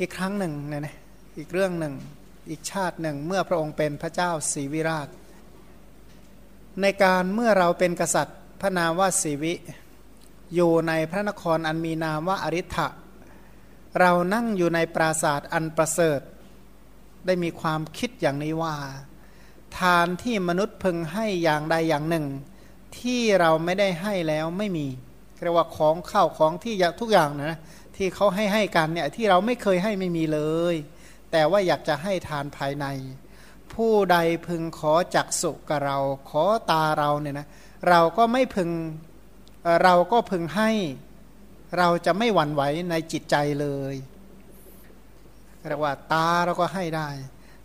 อีกครั้งหนึ่งเนี่ยนะอีกเรื่องหนึ่ง อีกชาติหนึ่ง เมื่อพระองค์เป็นพระเจ้าศรีวิราช ในการเมื่อเราเป็นกษัตริย์พระนามว่าศรีวิ อยู่ในพระนครอันมีนามว่าอริ t ะเรานั่งอยู่ในปราศาสตร์อันประเสริฐ ได้มีความคิดอย่างนี้ว่า ทานที่มนุษย์พึงให้อย่างใดอย่างหนึ่ง ที่เราไม่ได้ให้แล้วไม่มีเรียกว่าของข้าวของที่ทุกอย่างนะ ที่เขาให้ให้กันเนี่ยที่เราไม่เคยให้ไม่มีเลย แต่ว่าอยากจะให้ทานภายใน ผู้ใดพึงขอจักสุกับเรา ขอตาเราเนี่ยนะเราก็ไม่พึงเราก็พึงให้เราจะไม่หวั่นไหวในจิตใจเลยเรียกว่าตาเราก็ให้ได้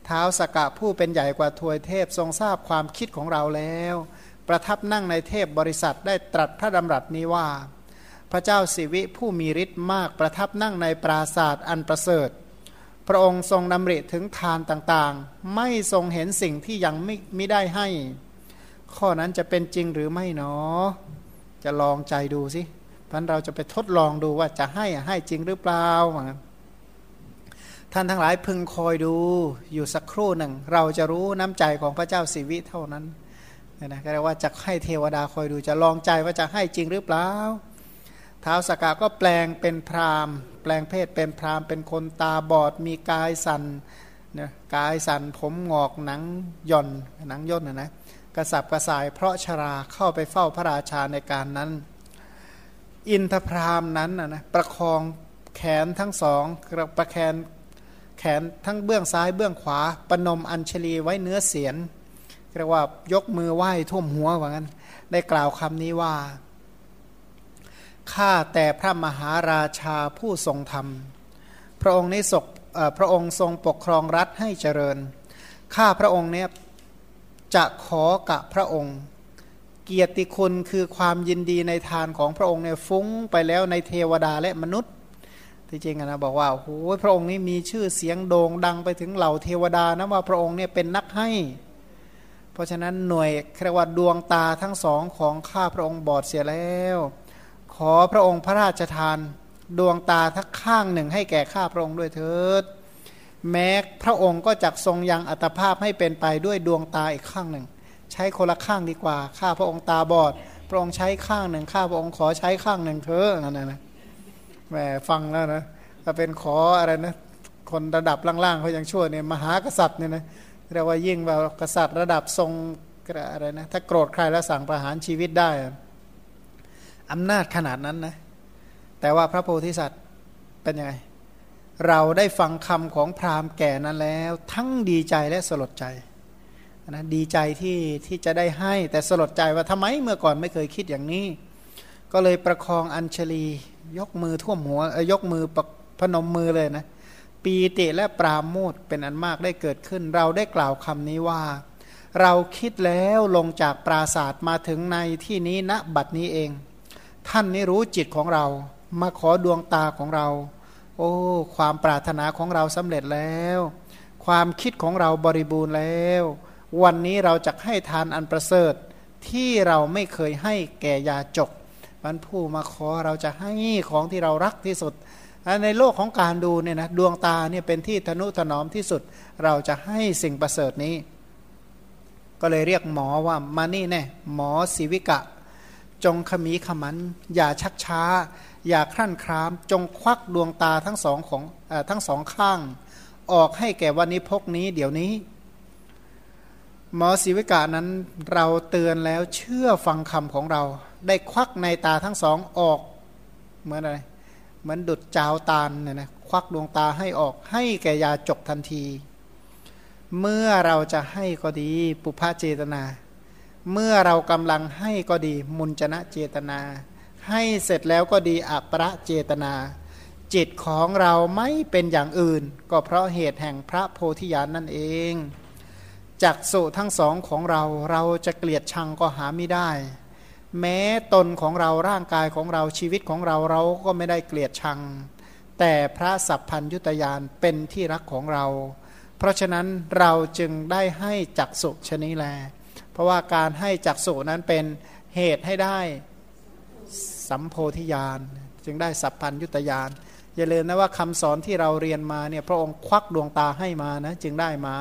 เท้าสกะผู้เป็นใหญ่กว่าทวยเทพทรงทราบความคิดของเราแล้ว ประทับนั่งในเทพบริษัทได้ตรัสพระดำรัสนี้ว่า พระเจ้าสิวิผู้มีฤทธิ์มากประทับนั่งในปราศาสตร์อันประเสริฐ พระองค์ทรงดำริถึงทานต่างๆ ไม่ทรงเห็นสิ่งที่ยังไม่ไม่ได้ให้ ข้อนั้นจะเป็นจริงหรือไม่เนาะจะลองใจดูสิพันเราจะไปทดลองดูว่าจะให้ให้จริงหรือเปล่าท่านทั้งหลายพึงคอยดูอยู่สักครู่หนึ่ง เราจะรู้น้ำใจของพระเจ้าสิวิเท่านั้นนะก็เรียกว่าจะให้เทวดาคอยดูจะลองใจว่าจะให้จริงหรือเปล่า ท้าวสกาก็แปลงเป็นพรามแปลงเพศเป็นพรามเป็นคนตาบอด มีกายสันนะกายสันผมงอกหนังย่อนหนังย่นนะนะกระสับกระส่ายเพราะชราเข้าไปเฝ้าพระราชาในการนั้น อินทพรามนั้นนะประคองแขนทั้งสองประแคนแขนทั้งเบื้องซ้ายเบื้องขวาปนมอัญชลีไว้เนื้อเสียนเรียกว่ายกมือไหว้ท่วมหัวว่างั้น ได้กล่าวคำนี้ว่า ข้าแต่พระมหาราชาผู้ทรงธรรม พระองค์นี้ศกพระองค์ทรงปกครองรัฐให้เจริญ ข้าพระองค์เนี่ยจะขอกับพระองค์ เกียรติคุณคือความยินดีในทานของพระองค์เนี่ยฟุ้งไปแล้วในเทวดาและมนุษย์ที่จริงนะบอกว่าโอ้โหพระองค์นี้มีชื่อเสียงโด่งดังไปถึงเหล่าเทวดานะว่าพระองค์เนี่ยเป็นนักให้ เพราะฉะนั้นหน่วยเรียกว่าดวงตาทั้งสองของข้าพระองค์บอดเสียแล้ว ขอพระองค์พระราชทานดวงตาทั้งข้างหนึ่งให้แก่ข้าพระองค์ด้วยเถิด แม้พระองค์ก็จักทรงยังอัตภาพให้เป็นไปด้วยดวงตาอีกข้างหนึ่ง ใช้คนละข้างดีกว่า ข้าพระองค์ตาบอด พระองค์ใช้ข้างหนึ่ง ข้าพระองค์ขอใช้ข้างหนึ่งเถอะนั่นนะแหมฟังแล้วนะถ้าเป็นขออะไรนะ คนระดับล่างๆเขายังชั่วเนี่ยมหากษัตริย์เนี่ยนะเรียกว่ายิ่งแบบกษัตริย์ระดับทรงอะไรนะถ้าโกรธใครแล้วสั่งประหารชีวิตได้ อำนาจขนาดนั้นนะ แต่ว่าพระโพธิสัตว์เป็นยังไง เราได้ฟังคำของพราหมณ์แก่นั้นแล้ว ทั้งดีใจและสลดใจนะดีใจที่ที่จะได้ให้แต่สลดใจว่าทำไมเมื่อก่อนไม่เคยคิดอย่างนี้ ก็เลยประคองอัญชลี ยกมือท่วมหัวยกมือพนมมือเลยนะ ปีติและปราโมทเป็นอันมากได้เกิดขึ้น เราได้กล่าวคำนี้ว่า เราคิดแล้วลงจากปราศาสตร์มาถึงในที่นี้ณบัดนี้เอง ท่านนี้รู้จิตของเรา มาขอดวงตาของเรา โอ้ ความปรารถนาของเราสำเร็จแล้ว ความคิดของเราบริบูรณ์แล้ว วันนี้เราจะให้ทานอันประเสริฐที่เราไม่เคยให้แก่ยาจกมันผู้มาขอเราจะให้ของที่เรารักที่สุด ในโลกของการดูเนี่ยนะดวงตาเนี่ยเป็นที่ทนุถนอมที่สุด เราจะให้สิ่งประเสริฐนี้ ก็เลยเรียกหมอว่ามานี่แน่หมอศิวิกะ จงขมีขมัน อย่าชักช้า อย่าครั่นคราม จงควักดวงตาทั้งสองของอทั้งสองข้าง ออกให้แก่วันนี้พกนี้เดี๋ยวนี้ หมอศิวิกานั้นเราเตือนแล้วเชื่อฟังคำของเรา ได้ควักในตาทั้งสองออก เหมือนอะไรเหมือนดุดจาวตาลเนี่ยนะควักดวงตาให้ออกให้แก่ยาจกทันที เมื่อเราจะให้ก็ดี ปุพพเจตนา เมื่อเรากำลังให้ก็ดีมุนจนะเจตนา ให้เสร็จแล้วก็ดีอัปรเจตนา จิตของเราไม่เป็นอย่างอื่น ก็เพราะเหตุแห่งพระโพธิญาณนนั่นเองจักสุทั้งสองของเราเราจะเกลียดชังก็หาไม่ได้ แม้ตนของเราร่างกายของเราชีวิตของเราเราก็ไม่ได้เกลียดชัง แต่พระสัพพัญยุตยานเป็นที่รักของเรา เพราะฉะนั้นเราจึงได้ให้จักสุชนิแล เพราะว่าการให้จักสุนั้นเป็นเหตุให้ได้สัมโพธิญาณจึงได้สัพพัญยุตยานอย่าลืมนะว่าคำสอนที่เราเรียนมาเนี่ยพระองค์ควักดวงตาให้มานะจึงได้มา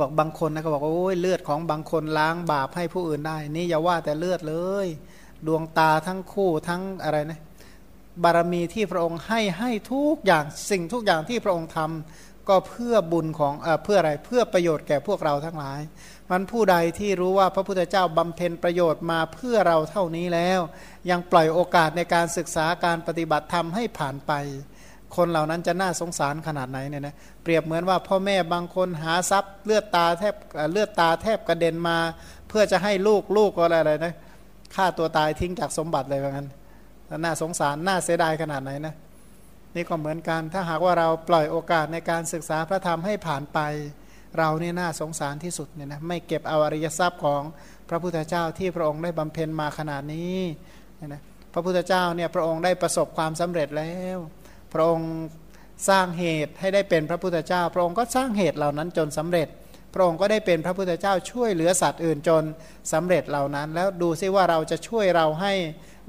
บอกบางคนนะก็บอกว่าโอ้ยเลือดของบางคนล้างบาปให้ผู้อื่นได้ นี่อย่าว่าแต่เลือดเลย ดวงตาทั้งคู่ทั้งอะไรนะบารมีที่พระองค์ให้ให้ทุกอย่างสิ่งทุกอย่างที่พระองค์ทำก็เพื่อบุญของเอเพื่ออะไรเพื่อประโยชน์แก่พวกเราทั้งหลาย มันผู้ใดที่รู้ว่าพระพุทธเจ้าบำเพ็ญประโยชน์มาเพื่อเราเท่านี้แล้ว ยังปล่อยโอกาสในการศึกษาการปฏิบัติธรรมให้ผ่านไป คนเหล่านั้นจะน่าสงสารขนาดไหนเนี่ยนะเปรียบเหมือนว่าพ่อแม่บางคนหาทรัพย์เลือดตาแทบเลือดตาแทบกระเด็นมา เพื่อจะให้ลูกลูกก็อะไรอะไรนะฆ่าตัวตายทิ้งจากสมบัติเลยว่างั้นน่าสงสารน่าเสียดายขนาดไหนนะนี่ก็เหมือนกันถ้าหากว่าเราปล่อยโอกาสในการศึกษาพระธรรมให้ผ่านไป เราเนี่ยน่าสงสารที่สุดเนี่ยนะไม่เก็บเอาอริยทรัพย์ของพระพุทธเจ้าที่พระองค์ได้บำเพ็ญมาขนาดนี้นะพระพุทธเจ้าเนี่ยพระองค์ได้ประสบความสำเร็จแล้ว พระองค์สร้างเหตุให้ได้เป็นพระพุทธเจ้า พระองค์ก็สร้างเหตุเหล่านั้นจนสำเร็จ พระองค์ก็ได้เป็นพระพุทธเจ้าช่วยเหลือสัตว์อื่นจนสำเร็จเหล่านั้น แล้วดูซิว่าเราจะช่วยเราให้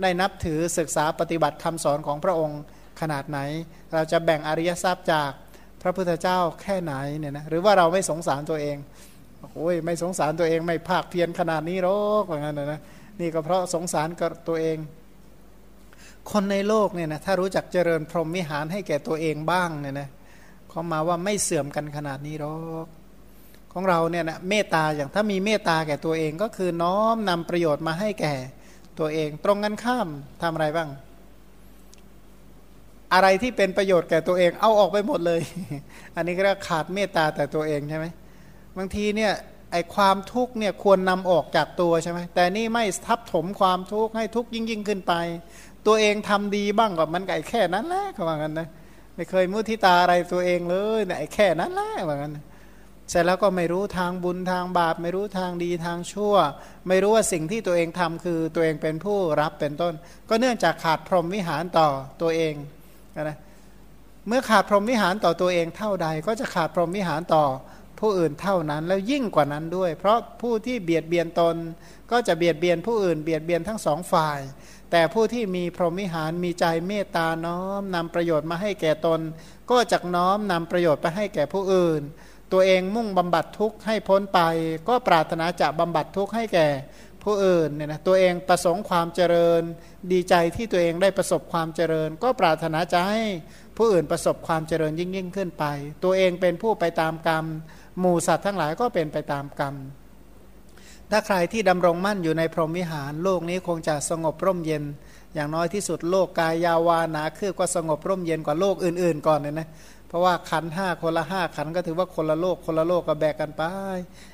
ได้นับถือศึกษาปฏิบัติคำสอนของพระองค์ขนาดไหน เราจะแบ่งอริยทรัพย์จาก พระพุทธเจ้าแค่ไหนเนี่ยนะหรือว่าเราไม่สงสารตัวเองโอ้ยไม่สงสารตัวเองไม่ภาคเพียรขนาดนี้หรอกว่างั้นนะนี่ก็เพราะสงสารกับตัวเอง คนในโลกเนี่ยนะถ้ารู้จักเจริญพรหมวิหารให้แก่ตัวเองบ้างเนี่ยนะเขามาว่าไม่เสื่อมกันขนาดนี้หรอกของเราเนี่ยนะเมตตาอย่างถ้ามีเมตตาแก่ตัวเองก็คือน้อมนำประโยชน์มาให้แก่ตัวเอง ตรงกันข้ามทำอะไรบ้าง อะไรที่เป็นประโยชน์แก่ตัวเอง เอาออกไปหมดเลย อันนี้ก็ขาดเมตตาแต่ตัวเองใช่ไหมบางทีเนี่ยไอความทุกข์เนี่ยควรนำออกจากตัวใช่ไหมแต่นี่ไม่ทับถมความทุกข์ให้ทุกข์ยิ่งยิ่งขึ้นไป ตัวเองทำดีบ้างกับมันไก่แค่นั้นแหละเขาว่างั้นนะไม่เคยมุทิตาอะไรตัวเองเลยไอ้แค่นั้นแหละว่างั้นเสร็จแล้วก็ไม่รู้ทางบุญทางบาป ไม่รู้ทางดีทางชั่ว ไม่รู้ว่าสิ่งที่ตัวเองทำคือตัวเองเป็นผู้รับเป็นต้น ก็เนื่องจากขาดพรหมวิหารต่อตัวเอง นะเมื่อขาดพรหมวิหารต่อตัวเองเท่าใด ก็จะขาดพรหมวิหารต่อผู้อื่นเท่านั้นแล้วยิ่งกว่านั้นด้วย เพราะผู้ที่เบียดเบียนตน ก็จะเบียดเบียนผู้อื่นเบียดเบียนทั้งสองฝ่าย แต่ผู้ที่มีพรหมวิหารมีใจเมตตาน้อมนำประโยชน์มาให้แก่ตน ก็จะน้อมนำประโยชน์ไปให้แก่ผู้อื่น ตัวเองมุ่งบำบัดทุกข์ให้พ้นไป ก็ปรารถนาจะบำบัดทุกข์ให้แก่ ผู้อื่นเนี่ยนะตัวเองประสงค์ความเจริญ ดีใจที่ตัวเองได้ประสบความเจริญ ก็ปรารถนาจะให้ผู้อื่นประสบความเจริญยิ่งยิ่งขึ้นไป ตัวเองเป็นผู้ไปตามกรรม หมู่สัตว์ทั้งหลายก็เป็นไปตามกรรม ถ้าใครที่ดำรงมั่นอยู่ในพรหมวิหารโลกนี้คงจะสงบร่มเย็น อย่างน้อยที่สุดโลกกายยาวานาคือก็สงบร่มเย็นกว่าโลกอื่น ๆ ก่อนเลยนะเพราะว่าขันห้าคนละห้าขันก็ถือว่าคนละโลกคนละโลกก็แบกกันไป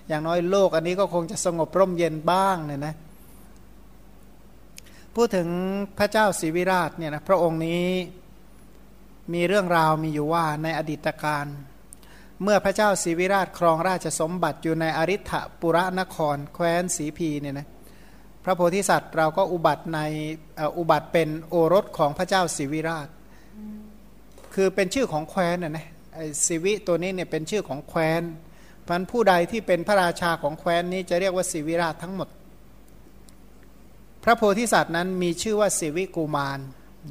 อย่างน้อยโลกอันนี้ก็คงจะสงบร่มเย็นบ้างเนี่ยนะพูดถึงพระเจ้าศรีวิราชเนี่ยนะพระองค์นี้มีเรื่องราวมีอยู่ว่าในอดีตการเมื่อพระเจ้าศรีวิราชครองราชสมบัติอยู่ในอริ t ปุระนคร แคว้นสีพีเนี่ยนะ พระโพธิสัตว์เราก็อุบัติในอุบัติเป็นโอรสของพระเจ้าศรีวิราช คือเป็นชื่อของแคว้นนะนะสิวิตัวนี้เนี่ยเป็นชื่อของแคว้นพันผู้ใดที่เป็นพระราชาของแคว้นนี้จะเรียกว่าสิวิราชทั้งหมด พระโพธิสัตว์นั้นมีชื่อว่าสิวิกูมาร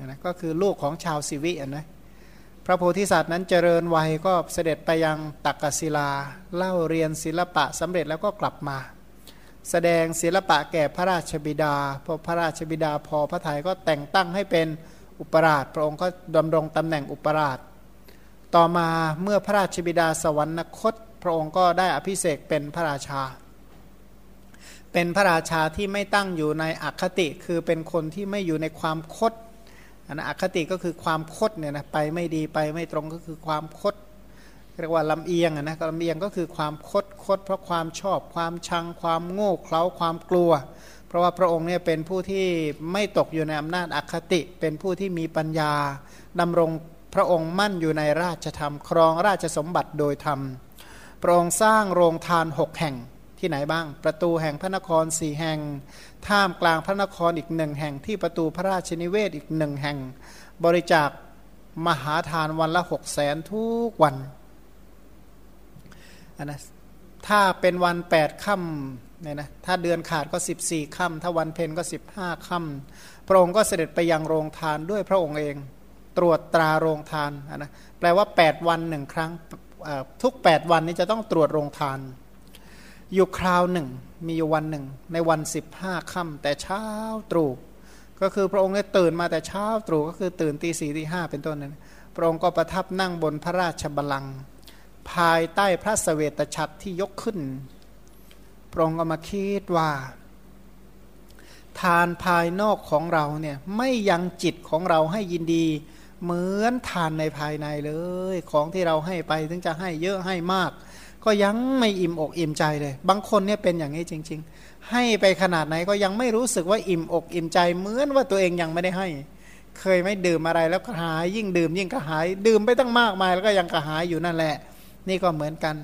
นะก็คือลูกของชาวสิวิอะนะพระโพธิสัตว์นั้นเจริญวัยก็เสด็จไปยังตักกศิลา เล่าเรียนศิลปะสำเร็จแล้วก็กลับมา แสดงศิลปะแก่พระราชบิดา พอพระราชบิดาพอพระทัยก็แต่งตั้งให้เป็นอุปราช พระองค์ก็ดำรงตำแหน่งอุปราช ต่อมาเมื่อพระราชบิดาสวรรคต พระองค์ก็ได้อภิเษกเป็นพระราชา เป็นพระราชาที่ไม่ตั้งอยู่ในอคติคือเป็นคนที่ไม่อยู่ในความคดอันอคติก็คือความคดเนี่ยนะไปไม่ดีไปไม่ตรงก็คือความคด เรียกว่าลำเอียงนะลำเอียงก็คือความคดคดเพราะความชอบความชัง ความโง่เขลาความกลัว เพราะว่าพระองค์เนี่ยเป็นผู้ที่ไม่ตกอยู่ในอำนาจอคติ เป็นผู้ที่มีปัญญาดำรงพระองค์มั่นอยู่ในราชธรรม ครองราชสมบัติโดยธรรม พระองค์สร้างโรงทานหกแห่งที่ไหนบ้าง ประตูแห่งพระนครสี่แห่ง ท่ามกลางพระนครอีกหนึ่งแห่งที่ประตูพระราชนิเวศอีกหนึ่งแห่ง บริจาคมหาทานวันละหกแสนทุกวัน นนะถ้าเป็นวันแปดค่ำเนี่ยนะถ้าเดือนขาดก็ 14ค่ำถ้าวันเพ็ญก็ 15ค่ำพระองค์ก็เสด็จไปยังโรงทานด้วยพระองค์เองตรวจตราโรงทานนะแปลว่า 8 วันหนึ่งครั้งทุก 8 วันนี้จะต้องตรวจโรงทาน อยู่คราวหนึ่งมีอยู่วันหนึ่ง ในวัน 15ค่ำแต่เช้าตรู่ก็คือพระองค์ได้ตื่นมาแต่เช้าตรู่ก็คือตื่นตีสี่ตีห้าเป็นต้นนั้นพระองค์ก็ประทับนั่งบนพระราชบัลลังก์ ภายใต้พระสเสวตฉัตรที่ยกขึ้นพระองค์ก็มาคิดว่า ทานภายนอกของเราเนี่ยไม่ยังจิตของเราให้ยินดี เหมือนทานในภายในเลย ของที่เราให้ไปถึงจะให้เยอะให้มาก ก็ยังไม่อิ่มอกอิ่มใจเลย บางคนเนี่ยเป็นอย่างนี้จริง ๆ ให้ไปขนาดไหนก็ยังไม่รู้สึกว่าอิ่มอกอิ่มใจ เหมือนว่าตัวเองยังไม่ได้ให้ เคยไม่ดื่มอะไรแล้วก็หายยิ่งดื่มยิ่งกระหาย ดื่มไปตั้งมากมายแล้วก็ยังกระหายอยู่นั่นแหละ นี่ก็เหมือนกัน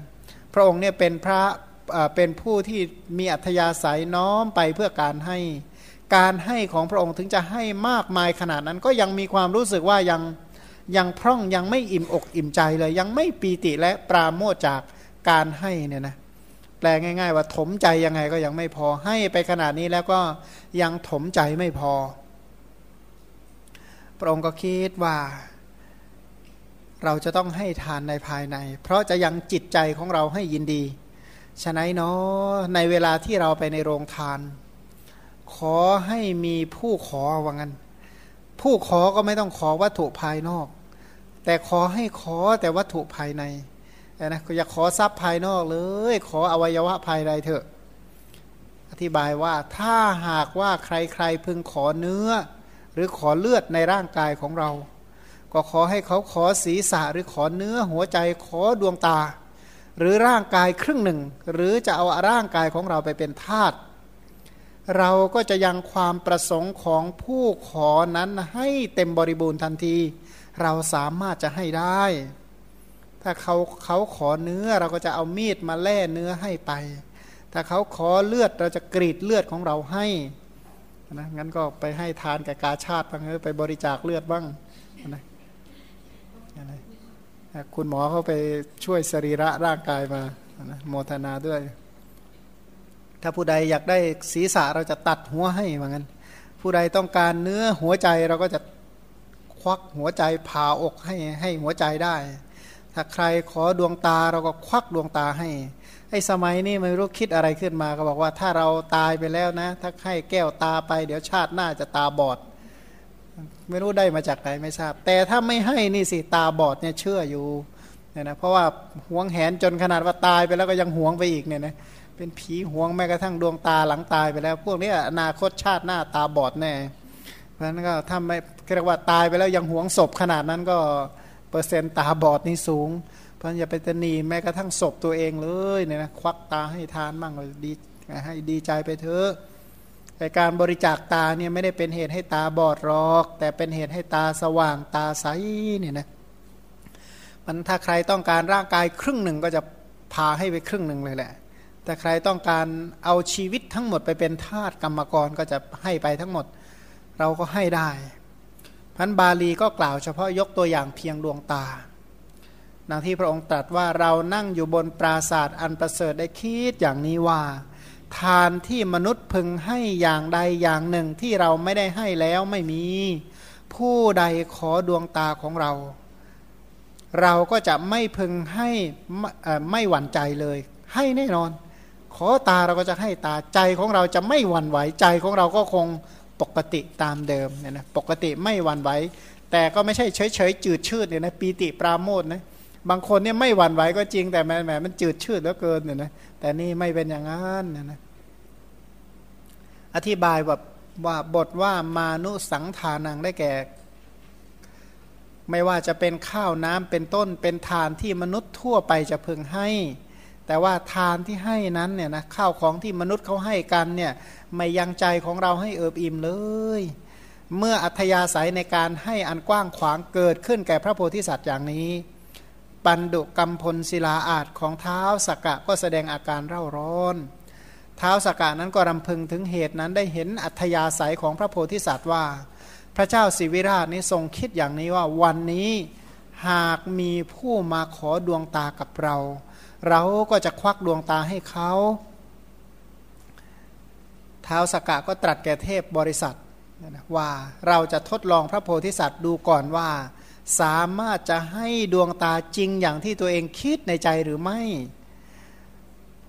พระองค์เนี่ยเป็นพระเป็นผู้ที่มีอัธยาศัยน้อมไปเพื่อการให้การให้ของพระองค์ถึงจะให้มากมายขนาดนั้นก็ยังมีความรู้สึกว่ายังยังพร่องยังไม่อิ่มอกอิ่มใจเลย ยังไม่ปีติและปราโมทจากการให้เนี่ยนะแปลง่าย ๆ ว่าถมใจยังไงก็ยังไม่พอให้ไปขนาดนี้แล้วก็ยังถมใจไม่พอ พระองค์ก็คิดว่า เราจะต้องให้ทานในภายใน เพราะจะยังจิตใจของเราให้ยินดี ฉะนั้นเนาะในเวลาที่เราไปในโรงทาน ขอให้มีผู้ขอว่างั้น ผู้ขอก็ไม่ต้องขอวัตถุภายนอก แต่ขอให้ขอแต่วัตถุภายในนะอย่าขอทรัพย์ภายนอกเลย ขออวัยวะภายในเถอะ อธิบายว่าถ้าหากว่าใครๆพึงขอเนื้อ หรือขอเลือดในร่างกายของเรา ก็ขอให้เขาขอศีรษะหรือขอเนื้อหัวใจขอดวงตา หรือร่างกายครึ่งหนึ่ง หรือจะเอาร่างกายของเราไปเป็นทาสเราก็จะยังความประสงค์ของผู้ขอนั้นให้เต็มบริบูรณ์ทันที เราสามารถจะให้ได้ ถ้าเขาเขาขอเนื้อเราก็จะเอามีดมาแล่เนื้อให้ไป ถ้าเขาขอเลือดเราจะกรีดเลือดของเราให้นะงั้นก็ไปให้ทานแก่กาชาติบ้างไปบริจาคเลือดบ้างนะ คุณหมอเขาไปช่วยสรีระร่างกายมาโมทนาด้วย ถ้าผู้ใดอยากได้ศีรษะเราจะตัดหัวให้เหมือนกันผู้ใดต้องการเนื้อหัวใจเราก็จะควักหัวใจผ่าอกให้ให้หัวใจได้ ถ้าใครขอดวงตาเราก็ควักดวงตาให้ไอ้สมัยนี้ไม่รู้คิดอะไรขึ้นมาก็บอกว่าถ้าเราตายไปแล้วนะ ถ้าให้แก้วตาไปเดี๋ยวชาติหน้าจะตาบอด ไม่รู้ได้มาจากไหนไม่ทราบ แต่ถ้าไม่ให้นี่สิตาบอดเนี่ยเชื่ออยู่เนี่ยนะเพราะว่าหวงแหนจนขนาดว่าตายไปแล้วก็ยังหวงไปอีกเนี่ยนะเป็นผีหวงแม้กระทั่งดวงตาหลังตายไปแล้ว พวกนี้อนาคตชาติหน้าตาบอดแน่เพราะฉะนั้นก็ถ้าไม่เรียกว่าตายไปแล้วยังหวงศพขนาดนั้นก็เปอร์เซ็นต์ตาบอดนี่สูง เพราะอย่าไปตนีแม้กระทั่งศพตัวเองเลยเนี่ยนะควักตาให้ทานบ้างดีให้ดีใจไปเถอะ แต่การบริจาคตาเนี่ยไม่ได้เป็นเหตุให้ตาบอดหรอก แต่เป็นเหตุให้ตาสว่างตาใสเนี่ยนะมันถ้าใครต้องการร่างกายครึ่งหนึ่งก็จะพาให้ไปครึ่งหนึ่งเลยแหละ แต่ใครต้องการเอาชีวิตทั้งหมดไปเป็นทาสกรรมกรก็จะให้ไปทั้งหมด เราก็ให้ได้พันบาลีก็กล่าวเฉพาะยกตัวอย่างเพียงดวงตาดังที่พระองค์ตรัสว่าเรานั่งอยู่บนปราศาสตร์อันประเสริฐได้คิดอย่างนี้ว่า ทานที่มนุษย์พึงให้อย่างใดอย่างหนึ่งที่เราไม่ได้ให้แล้วไม่มี ผู้ใดขอดวงตาของเรา เราก็จะไม่พึงให้ไม่หวั่นใจเลย ให้แน่นอน ขอตาเราก็จะให้ตาใจของเราจะไม่หวั่นไหวใจของเราก็คงปกติตามเดิมเนี่ยนะปกติไม่หวั่นไหวแต่ก็ไม่ใช่เฉยเฉยจืดชืดเนี่ยนะปีติปราโมทนะ บางคนเนี่ยไม่หวั่นไหวก็จริงแต่แหมแหมมันจืดชืดเหลือเกินเนี่ยนะแต่นี่ไม่เป็นอย่างนั้นนะนะอธิบายแบบว่าบทว่ามานุสังทานังได้แก่ ไม่ว่าจะเป็นข้าวน้ำเป็นต้นเป็นทานที่มนุษย์ทั่วไปจะพึงให้ แต่ว่าทานที่ให้นั้นเนี่ยนะข้าวของที่มนุษย์เขาให้กันเนี่ยไม่ยังใจของเราให้เอิบอิ่มเลย เมื่ออัธยาศัยในการให้อันกว้างขวางเกิดขึ้นแก่พระโพธิสัตว์อย่างนี้ ปันดุกรรมพลศิลาอาจของเท้าสกกะก็แสดงอาการเร่าร้อน เท้าสกกะนั้นก็รำพึงถึงเหตุนั้นได้เห็นอัธยาศัยของพระโพธิสัตว์ว่า พระเจ้าสิวิราชนี้ทรงคิดอย่างนี้ว่าวันนี้หากมีผู้มาขอดวงตากับเรา เราก็จะควักดวงตาให้เขาเท้าสกกะก็ตรัสแก่เทพบริษัทว่าเราจะทดลองพระโพธิสัตว์ดูก่อนว่า สามารถจะให้ดวงตาจริงอย่างที่ตัวเองคิดในใจหรือไม่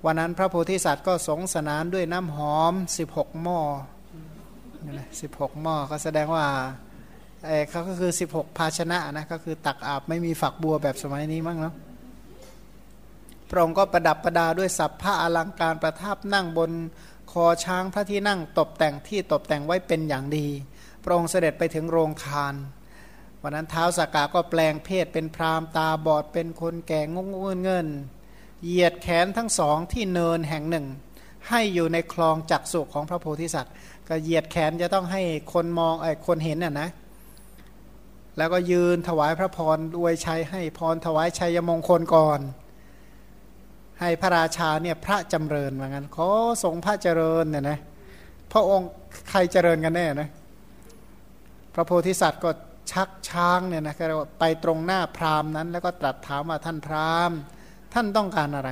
วันนั้นพระโพธิสัตว์ก็สงสนานด้วยน้ำหอม 16 หม้อสิบหกหม้อก็แสดงว่าเอเขาก็คือ 16 ภาชนะนะก็คือตักอาบไม่มีฝักบัวแบบสมัยนี้มั้งเนาะพระองค์ก็ประดับประดาด้วยสัพพะอลังการประทับนั่งบนคอช้างพระที่นั่งตกแต่งที่ตกแต่งไว้เป็นอย่างดี พระองค์เสด็จไปถึงโรงทาน วันนั้นเท้าสากาก็แปลงเพศเป็นพรามตาบอดเป็นคนแก่งงเงินเงิน เหยียดแขนทั้งสองที่เนินแห่งหนึ่ง ให้อยู่ในคลองจักสุของพระโพธิสัตว์ ก็เหยียดแขนจะต้องให้คนมองไอ้คนเห็นน่ะนะแล้วก็ยืนถวายพระพรอวยชัยให้พรถวายชัยมงคลก่อน ให้พระราชาเนี่ยพระจำเริญว่างั้นขอทรงพระเจริญเนี่ยนะพระองค์ใครเจริญกันแน่นะพระโพธิสัตว์ก็ ชักช้างเนี่ยนะก็ไปตรงหน้าพราหมณ์นั้น แล้วก็ตรัสถามว่าท่านพราหมณ์ ท่านต้องการอะไร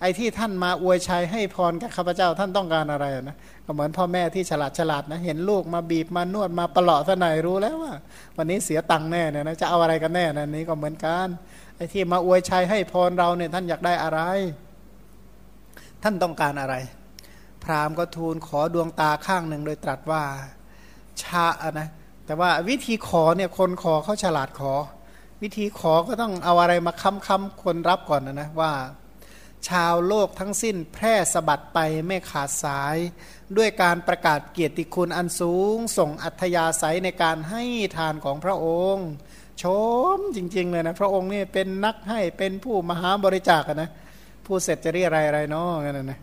ไอ้ที่ท่านมาอวยชัยให้พรกับข้าพเจ้าท่านต้องการอะไรนะก็เหมือนพ่อแม่ที่ฉลาดฉลาดนะเห็นลูกมาบีบมานวดมาประหลาะซะหน่อยรู้แล้วว่า วันนี้เสียตังค์แน่เนี่ยนะจะเอาอะไรกันแน่นะนี้ก็เหมือนกันไอ้ที่มาอวยชัยให้พรเราเนี่ยท่านอยากได้อะไร ท่านต้องการอะไร พราหมณ์ก็ทูลขอดวงตาข้างหนึ่งโดยตรัสว่าชาอะนะ แต่ว่าวิธีขอเนี่ยคนขอเขาฉลาดขอ วิธีขอก็ต้องเอาอะไรมาค้ำค้ำคนรับก่อนนะนะว่า ชาวโลกทั้งสิ้นแพร่สะบัดไปไม่ขาดสาย ด้วยการประกาศเกียรติคุณอันสูง ส่งอัธยาศัยในการให้ทานของพระองค์ชมจริง ๆ เลยนะ พระองค์นี่เป็นนักให้เป็นผู้มหาบริจาคนะผู้เสร็จจะเรียอะไรอะไรเนาะกันนะ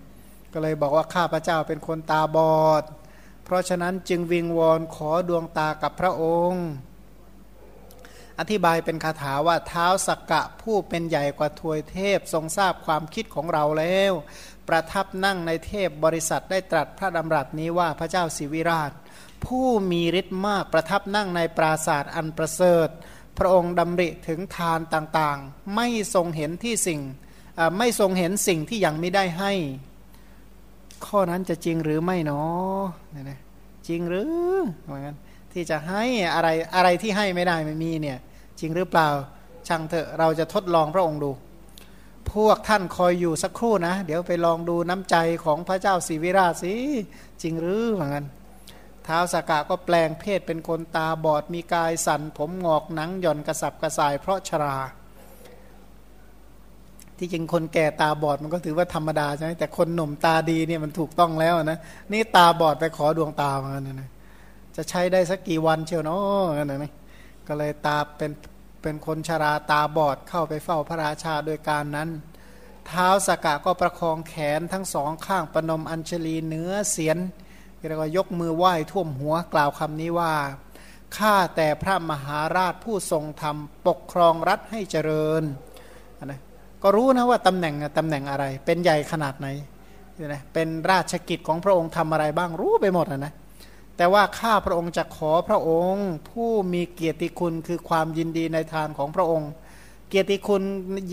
ก็เลยบอกว่าข้าพระเจ้าเป็นคนตาบอด เพราะฉะนั้นจึงวิงวอนขอดวงตากับพระองค์ อธิบายเป็นคาถาว่าเท้าสักกะผู้เป็นใหญ่กว่าทวยเทพทรงทราบความคิดของเราแล้ว ประทับนั่งในเทพบริษัทได้ตรัสพระดำรัสนี้ว่าพระเจ้าสิวิราช ผู้มีฤทธิ์มากประทับนั่งในปราศาสตร์อันประเสริฐ พระองค์ดำริถึงทานต่างๆ ไม่ทรงเห็นที่สิ่งไม่ทรงเห็นสิ่งที่ยังไม่ได้ให้ ข้อนั้นจะจริงหรือไม่เนาะนะจริงหรือเหมือนกันที่จะให้อะไรอะไรที่ให้ไม่ได้ไม่มีเนี่ยจริงหรือเปล่าช่างเถอะเราจะทดลองพระองค์ดู พวกท่านคอยอยู่สักครู่นะ เดี๋ยวไปลองดูน้ำใจของพระเจ้าศรีวิราชสิจริงหรือเหมือนกันท้าวสากะก็แปลงเพศเป็นคนตาบอดมีกายสันผมงอกหนังหย่อนกระสับกระส่ายเพราะชรา ที่จริงคนแก่ตาบอดมันก็ถือว่าธรรมดาใช่ไหมแต่คนหนุ่มตาดีเนี่ยมันถูกต้องแล้วนะนี่ตาบอดไปขอดวงตามือนกันนะจะใช้ได้สักกี่วันเชียวเนาะกันนะก็เลยตาเป็นเป็นคนชราตาบอดเข้าไปเฝ้าพระราชาโดยการนั้น เท้าสากะก็ประคองแขนทั้งสองข้างประนมอัญชลีเนื้อเสียนเรียกว่ายกมือไหว้ท่วมหัวกล่าวคำนี้ว่าข้าแต่พระมหาราชผู้ทรงธรรมปกครองรัฐให้เจริญ ก็รู้นะว่าตำแหน่งตำแหน่งอะไร เป็นใหญ่ขนาดไหนนะเป็นราชกิจของพระองค์ทำอะไรบ้างรู้ไปหมดนะแต่ว่าข้าพระองค์จะขอพระองค์ ผู้มีเกียรติคุณคือความยินดีในทานของพระองค์ เกียรติคุณ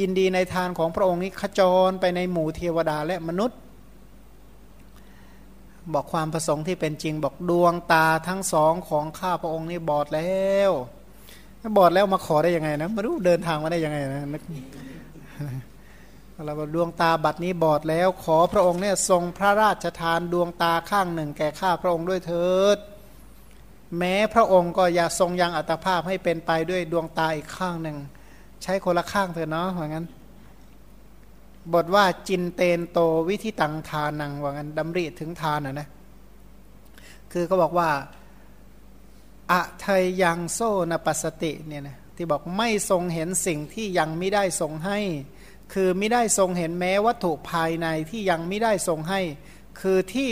ยินดีในทานของพระองค์นี้ขจรไปในหมู่เทวดาและมนุษย์ บอกความประสงค์ที่เป็นจริงบอกดวงตาทั้งสองของข้าพระองค์นี่บอดแล้วบอดแล้วมาขอได้ยังไงนะไม่รู้เดินทางมาได้ยังไงนะนึก เราบอกดวงตาบัดนี้บอดแล้ว ขอพระองค์เนี่ยทรงพระราชทานดวงตาข้างหนึ่ง แก่ข้าพระองค์ด้วยเถิด แม้พระองค์ก็อย่าทรงยังอัตภาพให้เป็นไปด้วยดวงตาอีกข้างหนึ่ง ใช้คนละข้างเถอะเนาะเหมือนกันบทว่าจินเตนโตวิธิตังทานังว่างั้นดำริถึงทานนะนะ คือเขาบอกว่าอะเทยยังโซนปัสติเนี่ยนะที่บอกไม่ทรงเห็นสิ่งที่ยังไม่ได้ทรงให้ คือไม่ได้ทรงเห็นแม้วัตถุภายในที่ยังไม่ได้ทรงให้ คือที่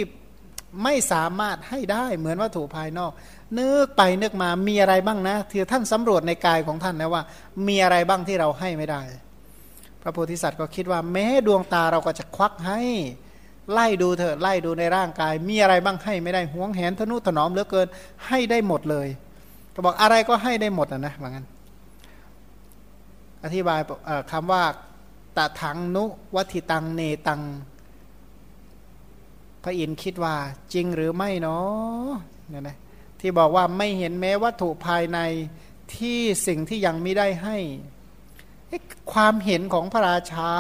ไม่สามารถให้ได้เหมือนวัตถุภายนอก นึกไปนึกมามีอะไรบ้างนะที่ท่านสำรวจในกายของท่านนะว่า มีอะไรบ้างที่เราให้ไม่ได้ พระโพธิสัตว์ก็คิดว่าแม้ดวงตาเราก็จะควักให้ ไล่ดูเถอะไล่ดูในร่างกาย มีอะไรบ้างให้ไม่ได้ห่วงแหนทนุถนอมเหลือเกินให้ได้หมดเลย ก็บอกอะไรก็ให้ได้หมดนะนะว่างั้นอธิบายคำว่า ตะถังนุวัติตังเนตัง พระอินทร์คิดว่าจริงหรือไม่เนาะเนี่ยนะที่บอกว่าไม่เห็นแม้วัตถุภายในที่สิ่งที่ยังไม่ได้ให้ ความเห็นของพระราชา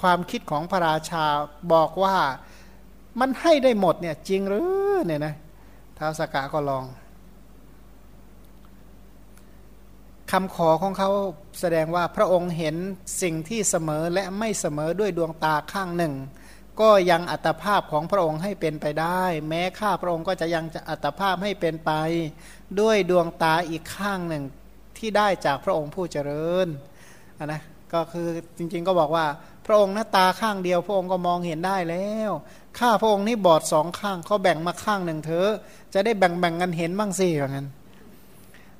ความคิดของพระราชาบอกว่ามันให้ได้หมดเนี่ยจริงหรือเนี่ยนะท้าวสกกะก็ลอง คำขอของเขาแสดงว่าพระองค์เห็นสิ่งที่เสมอและไม่เสมอด้วยดวงตาข้างหนึ่ง ก็ยังอัตภาพของพระองค์ให้เป็นไปได้ แม้ข้าพระองค์ก็จะยังจะอัตภาพให้เป็นไป ด้วยดวงตาอีกข้างหนึ่งที่ได้จากพระองค์ผู้เจริญนนะก็คือจริงๆก็บอกว่า พระองค์หน้าตาข้างเดียว พระองค์ก็มองเห็นได้แล้วข้าพระองค์นี่บอดสองข้างเขาแบ่งมาข้างหนึ่งเถอะจะได้แบ่งแบ่งกันเห็นบ้างสิอย่างนั้น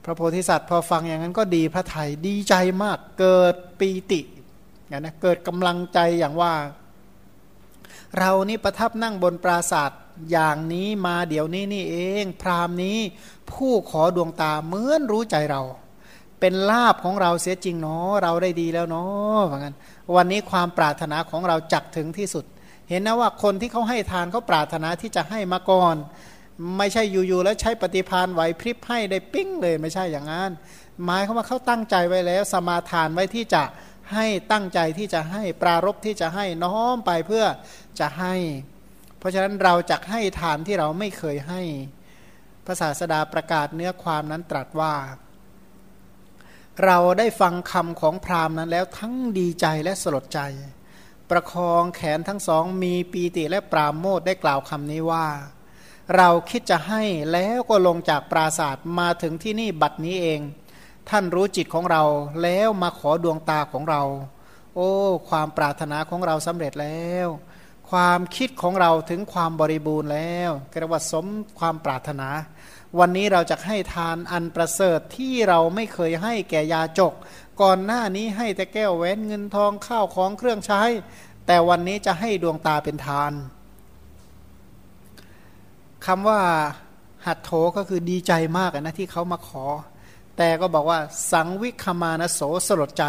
พระโพธิสัตว์พอฟังอย่างนั้นก็ดีพระไทยดีใจมากเกิดปีตินะเกิดกำลังใจอย่างว่า เรานี่ประทับนั่งบนปราศาสตร์อย่างนี้มาเดี๋ยวนี้นี่เอง พรามนี้ผู้ขอดวงตาเหมือนรู้ใจเรา เป็นลาบของเราเสียจริงเนาะเราได้ดีแล้วเนาะเหมือนกันวันนี้ความปรารถนาของเราจักถึงที่สุด เห็นนะว่าคนที่เขาให้ทานเขาปรารถนาที่จะให้มาก่อน ไม่ใช่อยู่ๆแล้วใช้ปฏิพานไหวพริบให้ได้ปิ้งเลยไม่ใช่อย่างนั้นหมายเขาว่าเขาตั้งใจไว้แล้ว สมาทานไว้ที่จะให้ตั้งใจที่จะให้ปรารบที่จะให้น้อมไปเพื่อจะให้ เพราะฉะนั้นเราจะให้ทานที่เราไม่เคยให้พระศาสดาประกาศเนื้อความนั้นตรัสว่า เราได้ฟังคำของพราหมณ์นั้นแล้วทั้งดีใจและสลดใจ ประคองแขนทั้งสองมีปีติและปราโมทได้กล่าวคำนี้ว่า เราคิดจะให้แล้วก็ลงจากปราศาสตร์มาถึงที่นี่บัดนี้เอง ท่านรู้จิตของเราแล้วมาขอดวงตาของเรา โอ้ ความปรารถนาของเราสำเร็จแล้ว ความคิดของเราถึงความบริบูรณ์แล้วกระวัสมความปรารถนา วันนี้เราจะให้ทานอันประเสริฐที่เราไม่เคยให้แก่ยาจก ก่อนหน้านี้ให้แต่แก้วแหวนเงินทองข้าวของเครื่องใช้ แต่วันนี้จะให้ดวงตาเป็นทาน คำว่าหัดโถก็คือดีใจมากนะที่เขามาขอ แต่ก็บอกว่าสังวิคมานโสสลดใจ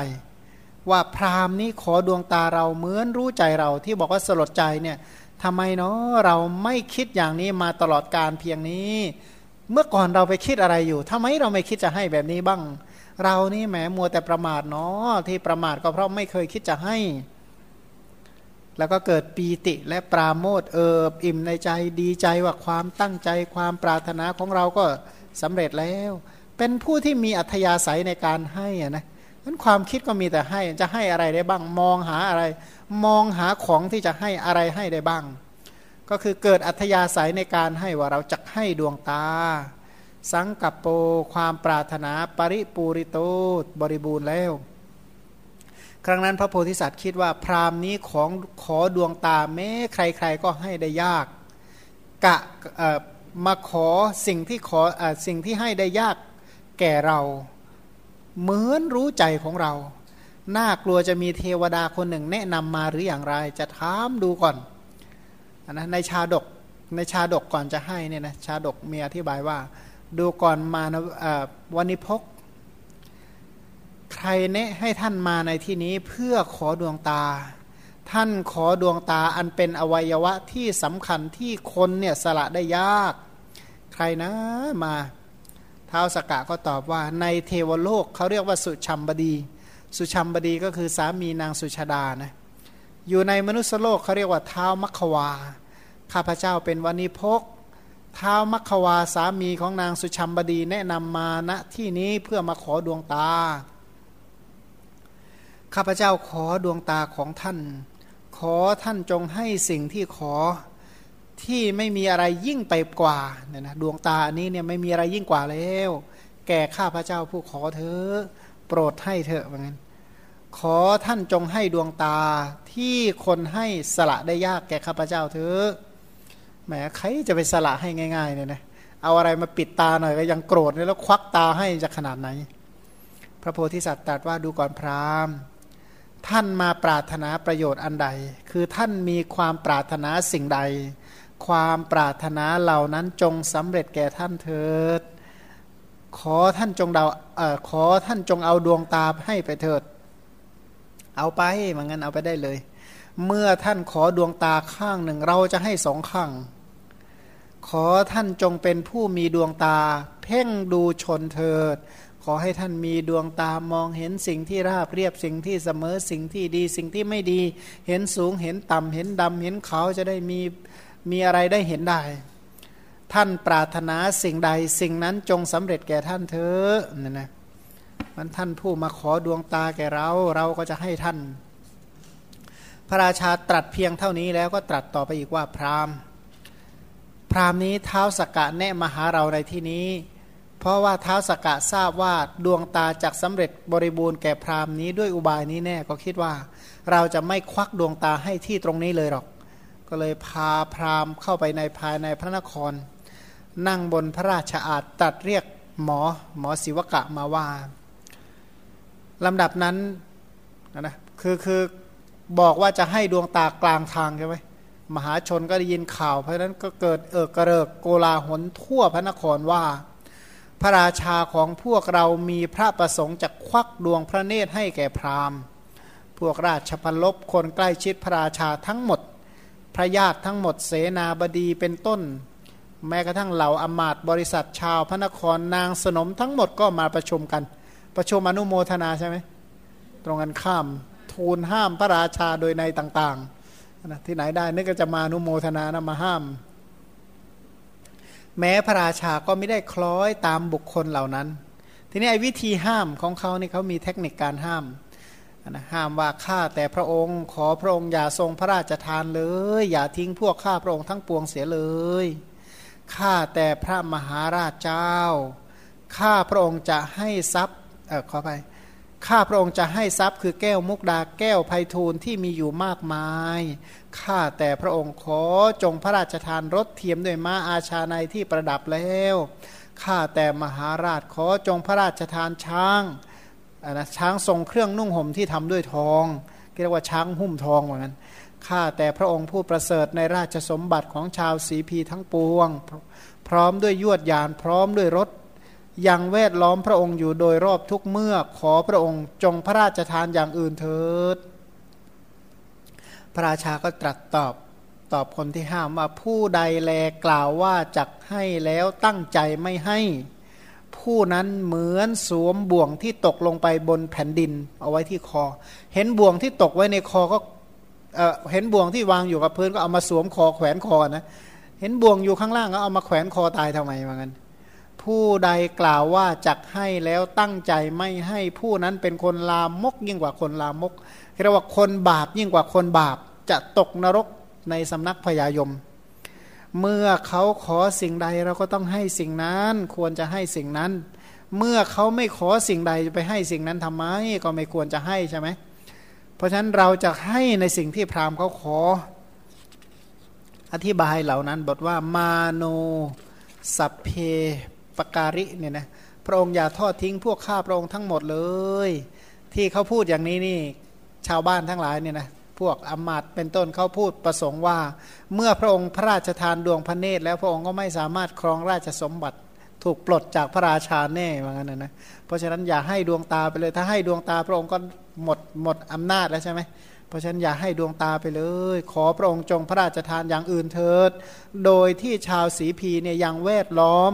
ว่าพรามนี้ขอดวงตาเราเหมือนรู้ใจเราที่บอกว่าสลดใจเนี่ยทำไมเนาะเราไม่คิดอย่างนี้มาตลอดการเพียงนี้ เมื่อก่อนเราไปคิดอะไรอยู่ทำไมเราไม่คิดจะให้แบบนี้บ้าง เรานี่แหมมัวแต่ประมาทเนาะที่ประมาทก็เพราะไม่เคยคิดจะให้ แล้วก็เกิดปีติและปราโมทเอิบอิ่มในใจดีใจว่าความตั้งใจความปรารถนาของเราก็สำเร็จแล้ว เป็นผู้ที่มีอัธยาศัยในการให้อะนะนั้นความคิดก็มีแต่ให้จะให้อะไรได้บ้างมองหาอะไร มองหาของที่จะให้อะไรให้ได้บ้าง ก็คือเกิดอัธยาศัยในการให้ว่าเราจะให้ดวงตา สังกัปโปความปรารถนาปริปูริโตบริบูรณ์แล้ว ครั้งนั้นพระโพธิสัตว์คิดว่าพราหมณ์นี้ของขอดวงตาแม้ใครๆก็ให้ได้ยากกะมาขอสิ่งที่ขออสิ่งที่ให้ได้ยากแก่เรา เหมือนรู้ใจของเรา น่ากลัวจะมีเทวดาคนหนึ่งแนะนำมาหรืออย่างไรจะถามดูก่อนนะในชาดกในชาดกก่อนจะให้เนี่ยนะชาดกมีอธิบายว่า ดูก่อนมาวันิพก ใครเนะให้ท่านมาในที่นี้เพื่อขอดวงตา ท่านขอดวงตาอันเป็นอวัยวะที่สำคัญที่คนเนี่ยสละได้ยาก ใครนะมาท้าวสกกะก็ตอบว่าในเทวโลกเขาเรียกว่าสุชัมบดี สุชัมบดีก็คือสามีนางสุชาดานะอยู่ในมนุษยโลกเขาเรียกว่าเท้ามัคควา ข้าพเจ้าเป็นวันิพกเท้ามัคควาสามีของนางสุชัมบดีแนะนำมาณที่นี้เพื่อมาขอดวงตา ข้าพเจ้าขอดวงตาของท่าน ขอท่านจงให้สิ่งที่ขอที่ไม่มีอะไรยิ่งไปกว่าเนี่ยนะดวงตาอันนี้เนี่ยไม่มีอะไรยิ่งกว่าแล้ว แก่ข้าพเจ้าผู้ขอเธอโปรดให้เถอะเหมือนกันขอท่านจงให้ดวงตาที่คนให้สละได้ยากแก่ข้าพเจ้าเถอะแหมใครจะไปสละให้ง่ายๆเนี่ยนะเอาอะไรมาปิดตาหน่อยก็ยังโกรธเลยแล้วควักตาให้จะขนาดไหน พระโพธิสัตว์ตรัสว่าดูก่อนพราหมณ์ ท่านมาปรารถนาประโยชน์อันใด คือท่านมีความปรารถนาสิ่งใด ความปรารถนาเหล่านั้นจงสำเร็จแก่ท่านเถิด ขอท่านจงเดาเอ่อขอท่านจงเอาดวงตาให้ไปเถิด เอาไปมันงั้นเอาไปได้เลย เมื่อท่านขอดวงตาข้างหนึ่งเราจะให้สองข้างขขอท่านจงเป็นผู้มีดวงตา เพ่งดูชนเถิด ขอให้ท่านมีดวงตามองเห็นสิ่งที่ราบเรียบสิ่งที่เสมอสิ่งที่ดีสิ่งที่ไม่ดี เห็นสูงเห็นต่ำเห็นดำเห็นเขาจะได้มีมีอะไรได้เห็นได้ ท่านปรารถนาสิ่งใดสิ่งนั้นจงสำเร็จแก่ท่านเถอะนั่นนะมันท่านผู้มาขอดวงตาแก่เรา เราก็จะให้ท่าน พระราชาตรัสเพียงเท่านี้แล้วก็ตรัสต่อไปอีกว่าพราหมณ์ พราหมณ์นี้เท้าสกกะแนะมาหาเราในที่นี้ เพราะว่าเท้าสกกะทราบว่าดวงตาจากสำเร็จบริบูรณ์แก่พราหมณ์นี้ด้วยอุบายนี้แน่ก็คิดว่า เราจะไม่ควักดวงตาให้ที่ตรงนี้เลยหรอก ก็เลยพาพราหมณ์เข้าไปในภายในพระนคร นั่งบนพระราชอาณตัดเรียกหมอหมอศิวกะมาว่าลำดับนั้นนะคือคือบอกว่าจะให้ดวงตากลางทางใช่ไหมมหาชนก็ได้ยินข่าว เพราะฉะนั้นก็เกิดเอิกกระเริกโกลาหลทั่วพระนครว่า พระราชาของพวกเรามีพระประสงค์จะควักดวงพระเนตรให้แก่พราหมณ์ พวกราชพันลบคนใกล้ชิดพระราชาทั้งหมด พระญาติทั้งหมดเสนาบดีเป็นต้น แม้กระทั่งเหล่าอมาตบริษัทชาวพระนครนางสนมทั้งหมดก็มาประชุมกัน ประชุมอนุโมทนาใช่ไหมตรงกันข้ามทูลห้ามพระราชาโดยในต่างๆนะที่ไหนได้นึกก็จะมาอนุโมทนานะมาห้าม แม้พระราชาก็ไม่ได้คล้อยตามบุคคลเหล่านั้น ทีนี้ไอ้วิธีห้ามของเขานี่เขามีเทคนิคการห้ามนะห้ามว่าข้าแต่พระองค์ ขอพระองค์อย่าทรงพระราชทานเลย อย่าทิ้งพวกข้าพระองค์ทั้งปวงเสียเลยข้าแต่พระมหาราชเจ้าข้าพระองค์จะให้ทรัพย์เออขอไป ข้าพระองค์จะให้ทรัพย์คือแก้วมุกดาแก้วไพฑูรย์ที่มีอยู่มากมาย ข้าแต่พระองค์ขอจงพระราชทานรถเทียมด้วยม้าอาชาในที่ประดับแล้ว ข้าแต่มหาราชขอจงพระราชทานช้างนะช้างทรงเครื่องนุ่งห่มที่ทำด้วยทองเรียกว่าช้างหุ้มทองเหมือนกันข้าแต่พระองค์ผู้ประเสริฐในราชสมบัติของชาวสีพีทั้งปวง พร้อมด้วยยวดยานพร้อมด้วยรถ ยังแวดล้อมพระองค์อยู่โดยรอบทุกเมื่อขอพระองค์จงพระราชทานอย่างอื่นเถิด พระราชาก็ตรัสตอบตอบคนที่ห้ามว่าผู้ใดแลกล่าวว่าจักให้แล้วตั้งใจไม่ให้ ผู้นั้นเหมือนสวมบ่วงที่ตกลงไปบนแผ่นดิน เอาไว้ที่คอ เห็นบ่วงที่ตกไว้ในคอก็เเห็นบ่วงที่วางอยู่กับพื้นก็เอามาสวมคอแขวนคอนะ เห็นบ่วงอยู่ข้างล่างก็เอามาแขวนคอตายทำไมว่างั้น ผู้ใดกล่าวว่าจักให้แล้วตั้งใจไม่ให้ผู้นั้นเป็นคนลามกยิ่งกว่าคนลามกเรียกว่าคนบาปยิ่งกว่าคนบาปจะตกนรกในสำนักพยายม เมื่อเขาขอสิ่งใดเราก็ต้องให้สิ่งนั้นควรจะให้สิ่งนั้น เมื่อเขาไม่ขอสิ่งใดจะไปให้สิ่งนั้นทำไมก็ไม่ควรจะให้ใช่ไหมเพราะฉะนั้นเราจะให้ในสิ่งที่พราหมณ์เขาขอ อธิบายเหล่านั้นบทว่ามาโนสัพเพ ปการิเนี่ยนะพระองค์อย่าทอดทิ้งพวกข้าพระองค์ทั้งหมดเลย ที่เขาพูดอย่างนี้นี่ชาวบ้านทั้งหลายเนี่ยนะพวกอมาตเป็นต้นเขาพูดประสงค์ว่า เมื่อพระองค์พระราชทานดวงพระเนตรแล้วพระองค์ก็ไม่สามารถครองราชสมบัติถูกปลดจากพระราชาแน่ว่างั้นนะเพราะฉะนั้นอย่าให้ดวงตาไปเลย ถ้าให้ดวงตาพระองค์ก็หมดหมดอำนาจแล้วใช่ไหมเพราะฉะนั้นอย่าให้ดวงตาไปเลย ขอพระองค์จงพระราชทานอย่างอื่นเถิด โดยที่ชาวสีพีเนี่ยยังแวดล้อม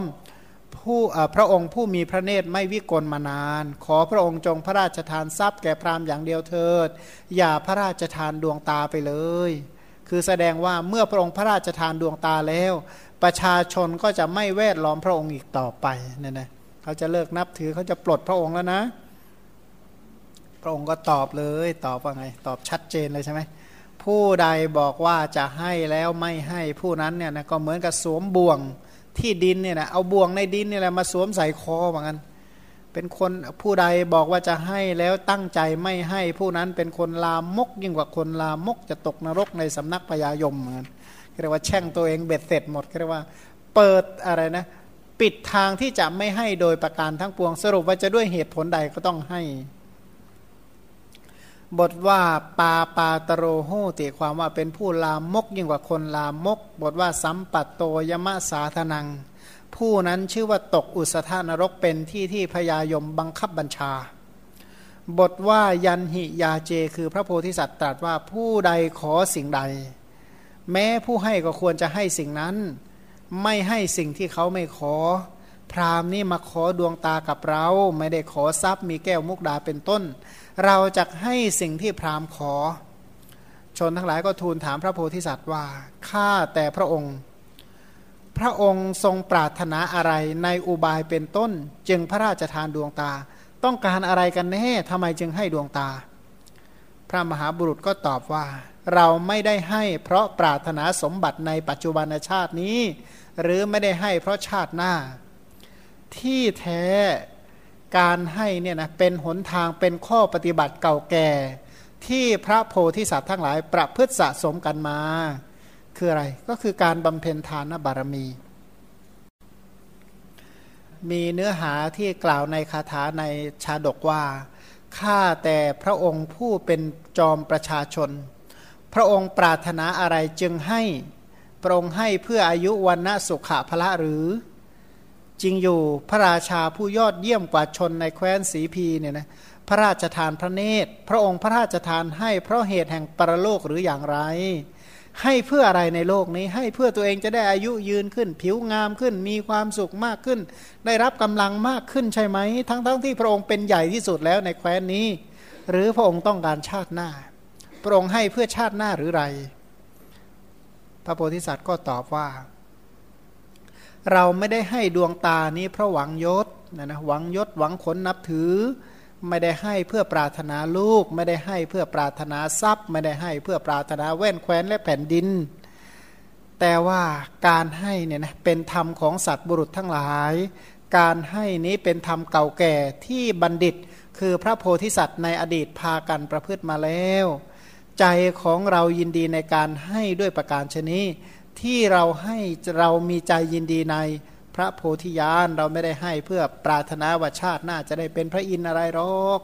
ผู้พระองค์ผู้มีพระเนตรไม่วิกลมานาน ขอพระองค์จงพระราชทานทรัพย์แก่พราหมณ์อย่างเดียวเถิด อย่าพระราชทานดวงตาไปเลย คือแสดงว่าเมื่อพระองค์พระราชทานดวงตาแล้ว ประชาชนก็จะไม่แวดล้อมพระองค์อีกต่อไปเนี่ยนะเขาจะเลิกนับถือเขาจะปลดพระองค์แล้วนะ พระองค์ก็ตอบเลยตอบว่าไง ตอบชัดเจนเลยใช่ไหมผู้ใดบอกว่าจะให้แล้วไม่ให้ผู้นั้นเนี่ยนะก็เหมือนกับสวมบ่วง ที่ดินเนี่ยนะเอาบ่วงในดินเนี่ยแหละมาสวมใส่คอเหมือนกันเป็นคนผู้ใดบอกว่าจะให้แล้วตั้งใจไม่ให้ผู้นั้นเป็นคนลามก ยิ่งกว่าคนลามกจะตกนรกในสำนักพยายมเหมือนกันเรียกว่าแช่งตัวเองเบ็ดเสร็จหมดเรียกว่าเปิดอะไรนะปิดทางที่จะไม่ให้โดยประการทั้งปวงสรุปว่าจะด้วยเหตุผลใดก็ต้องให้ บทว่าปาปาตโรโหติความว่าเป็นผู้ลามกยิ่งกว่าคนลามก บทว่าสัมปัตโตยมะสาธนัง ผู้นั้นชื่อว่าตกอุสธานรกเป็นที่ที่พยายมบังคับบัญชา บทว่ายันหิยาเจ คือพระโพธิสัตว์ตรัสว่าผู้ใดขอสิ่งใด แม้ผู้ให้ก็ควรจะให้สิ่งนั้น ไม่ให้สิ่งที่เขาไม่ขอ พราหมณ์นี่มาขอดวงตากับเรา ไม่ได้ขอทรัพย์มีแก้วมุกดาเป็นต้น เราจะให้สิ่งที่พราหมณ์ขอ ชนทั้งหลายก็ทูลถามพระโพธิสัตว์ว่าข้าแต่พระองค์ พระองค์ทรงปรารถนาอะไรในอุบายเป็นต้น จึงพระราชทานดวงตา ต้องการอะไรกันแน่ทำไมจึงให้ดวงตา พระมหาบุรุษก็ตอบว่า เราไม่ได้ให้เพราะปรารถนาสมบัติในปัจจุบันชาตินี้ หรือไม่ได้ให้เพราะชาติหน้า ที่แท้การให้เนี่ยนะเป็นหนทางเป็นข้อปฏิบัติเก่าแก่ ที่พระโพธิสัตว์ทั้งหลาย ประพฤติสะสมกันมา คืออะไรก็คือการบำเพ็ญทานบารมี มีเนื้อหาที่กล่าวในคาถาในชาดกว่าข้าแต่พระองค์ผู้เป็นจอมประชาชน พระองค์ปรารถนาอะไรจึงให้พระองค์ให้เพื่ออายุวันณะสุขะพละหรือ จริงอยู่พระราชาผู้ยอดเยี่ยมกว่าชนในแคว้นสีพีเนี่ยนะพระราชทานพระเนตร พระองค์พระราชทานให้เพราะเหตุแห่งปรโลกหรืออย่างไร ให้เพื่ออะไรในโลกนี้ ให้เพื่อตัวเองจะได้อายุยืนขึ้น ผิวงามขึ้น มีความสุขมากขึ้น ได้รับกำลังมากขึ้นใช่ไหม ทั้งๆทที่พระองค์เป็นใหญ่ที่สุดแล้วในแคว้นนี้ หรือพระองค์ต้องการชาติหน้า พระองค์ให้เพื่อชาติหน้าหรือไร พระโพธิสัตว์ก็ตอบว่า เราไม่ได้ให้ดวงตานี้เพราะหวังยศนะนะหวังยศหวังขนนับถือ ไม่ได้ให้เพื่อปรารถนาลูก ไม่ได้ให้เพื่อปรารถนาทรัพย์ ไม่ได้ให้เพื่อปรารถนาแว่นแคว้นและแผ่นดิน แต่ว่าการให้เนี่ยนะเป็นธรรมของสัตว์บุรุษทั้งหลาย การให้นี้เป็นธรรมเก่าแก่ที่บัณฑิต คือพระโพธิสัตว์ในอดีตพากันประพฤติมาแล้ว ใจของเรายินดีในการให้ด้วยประการชนี้ ที่เราให้เรามีใจยินดีในพระโพธิญาณเราไม่ได้ให้เพื่อปรารถนาว่าชาติหน้าจะได้เป็นพระอินทร์อะไรหรอก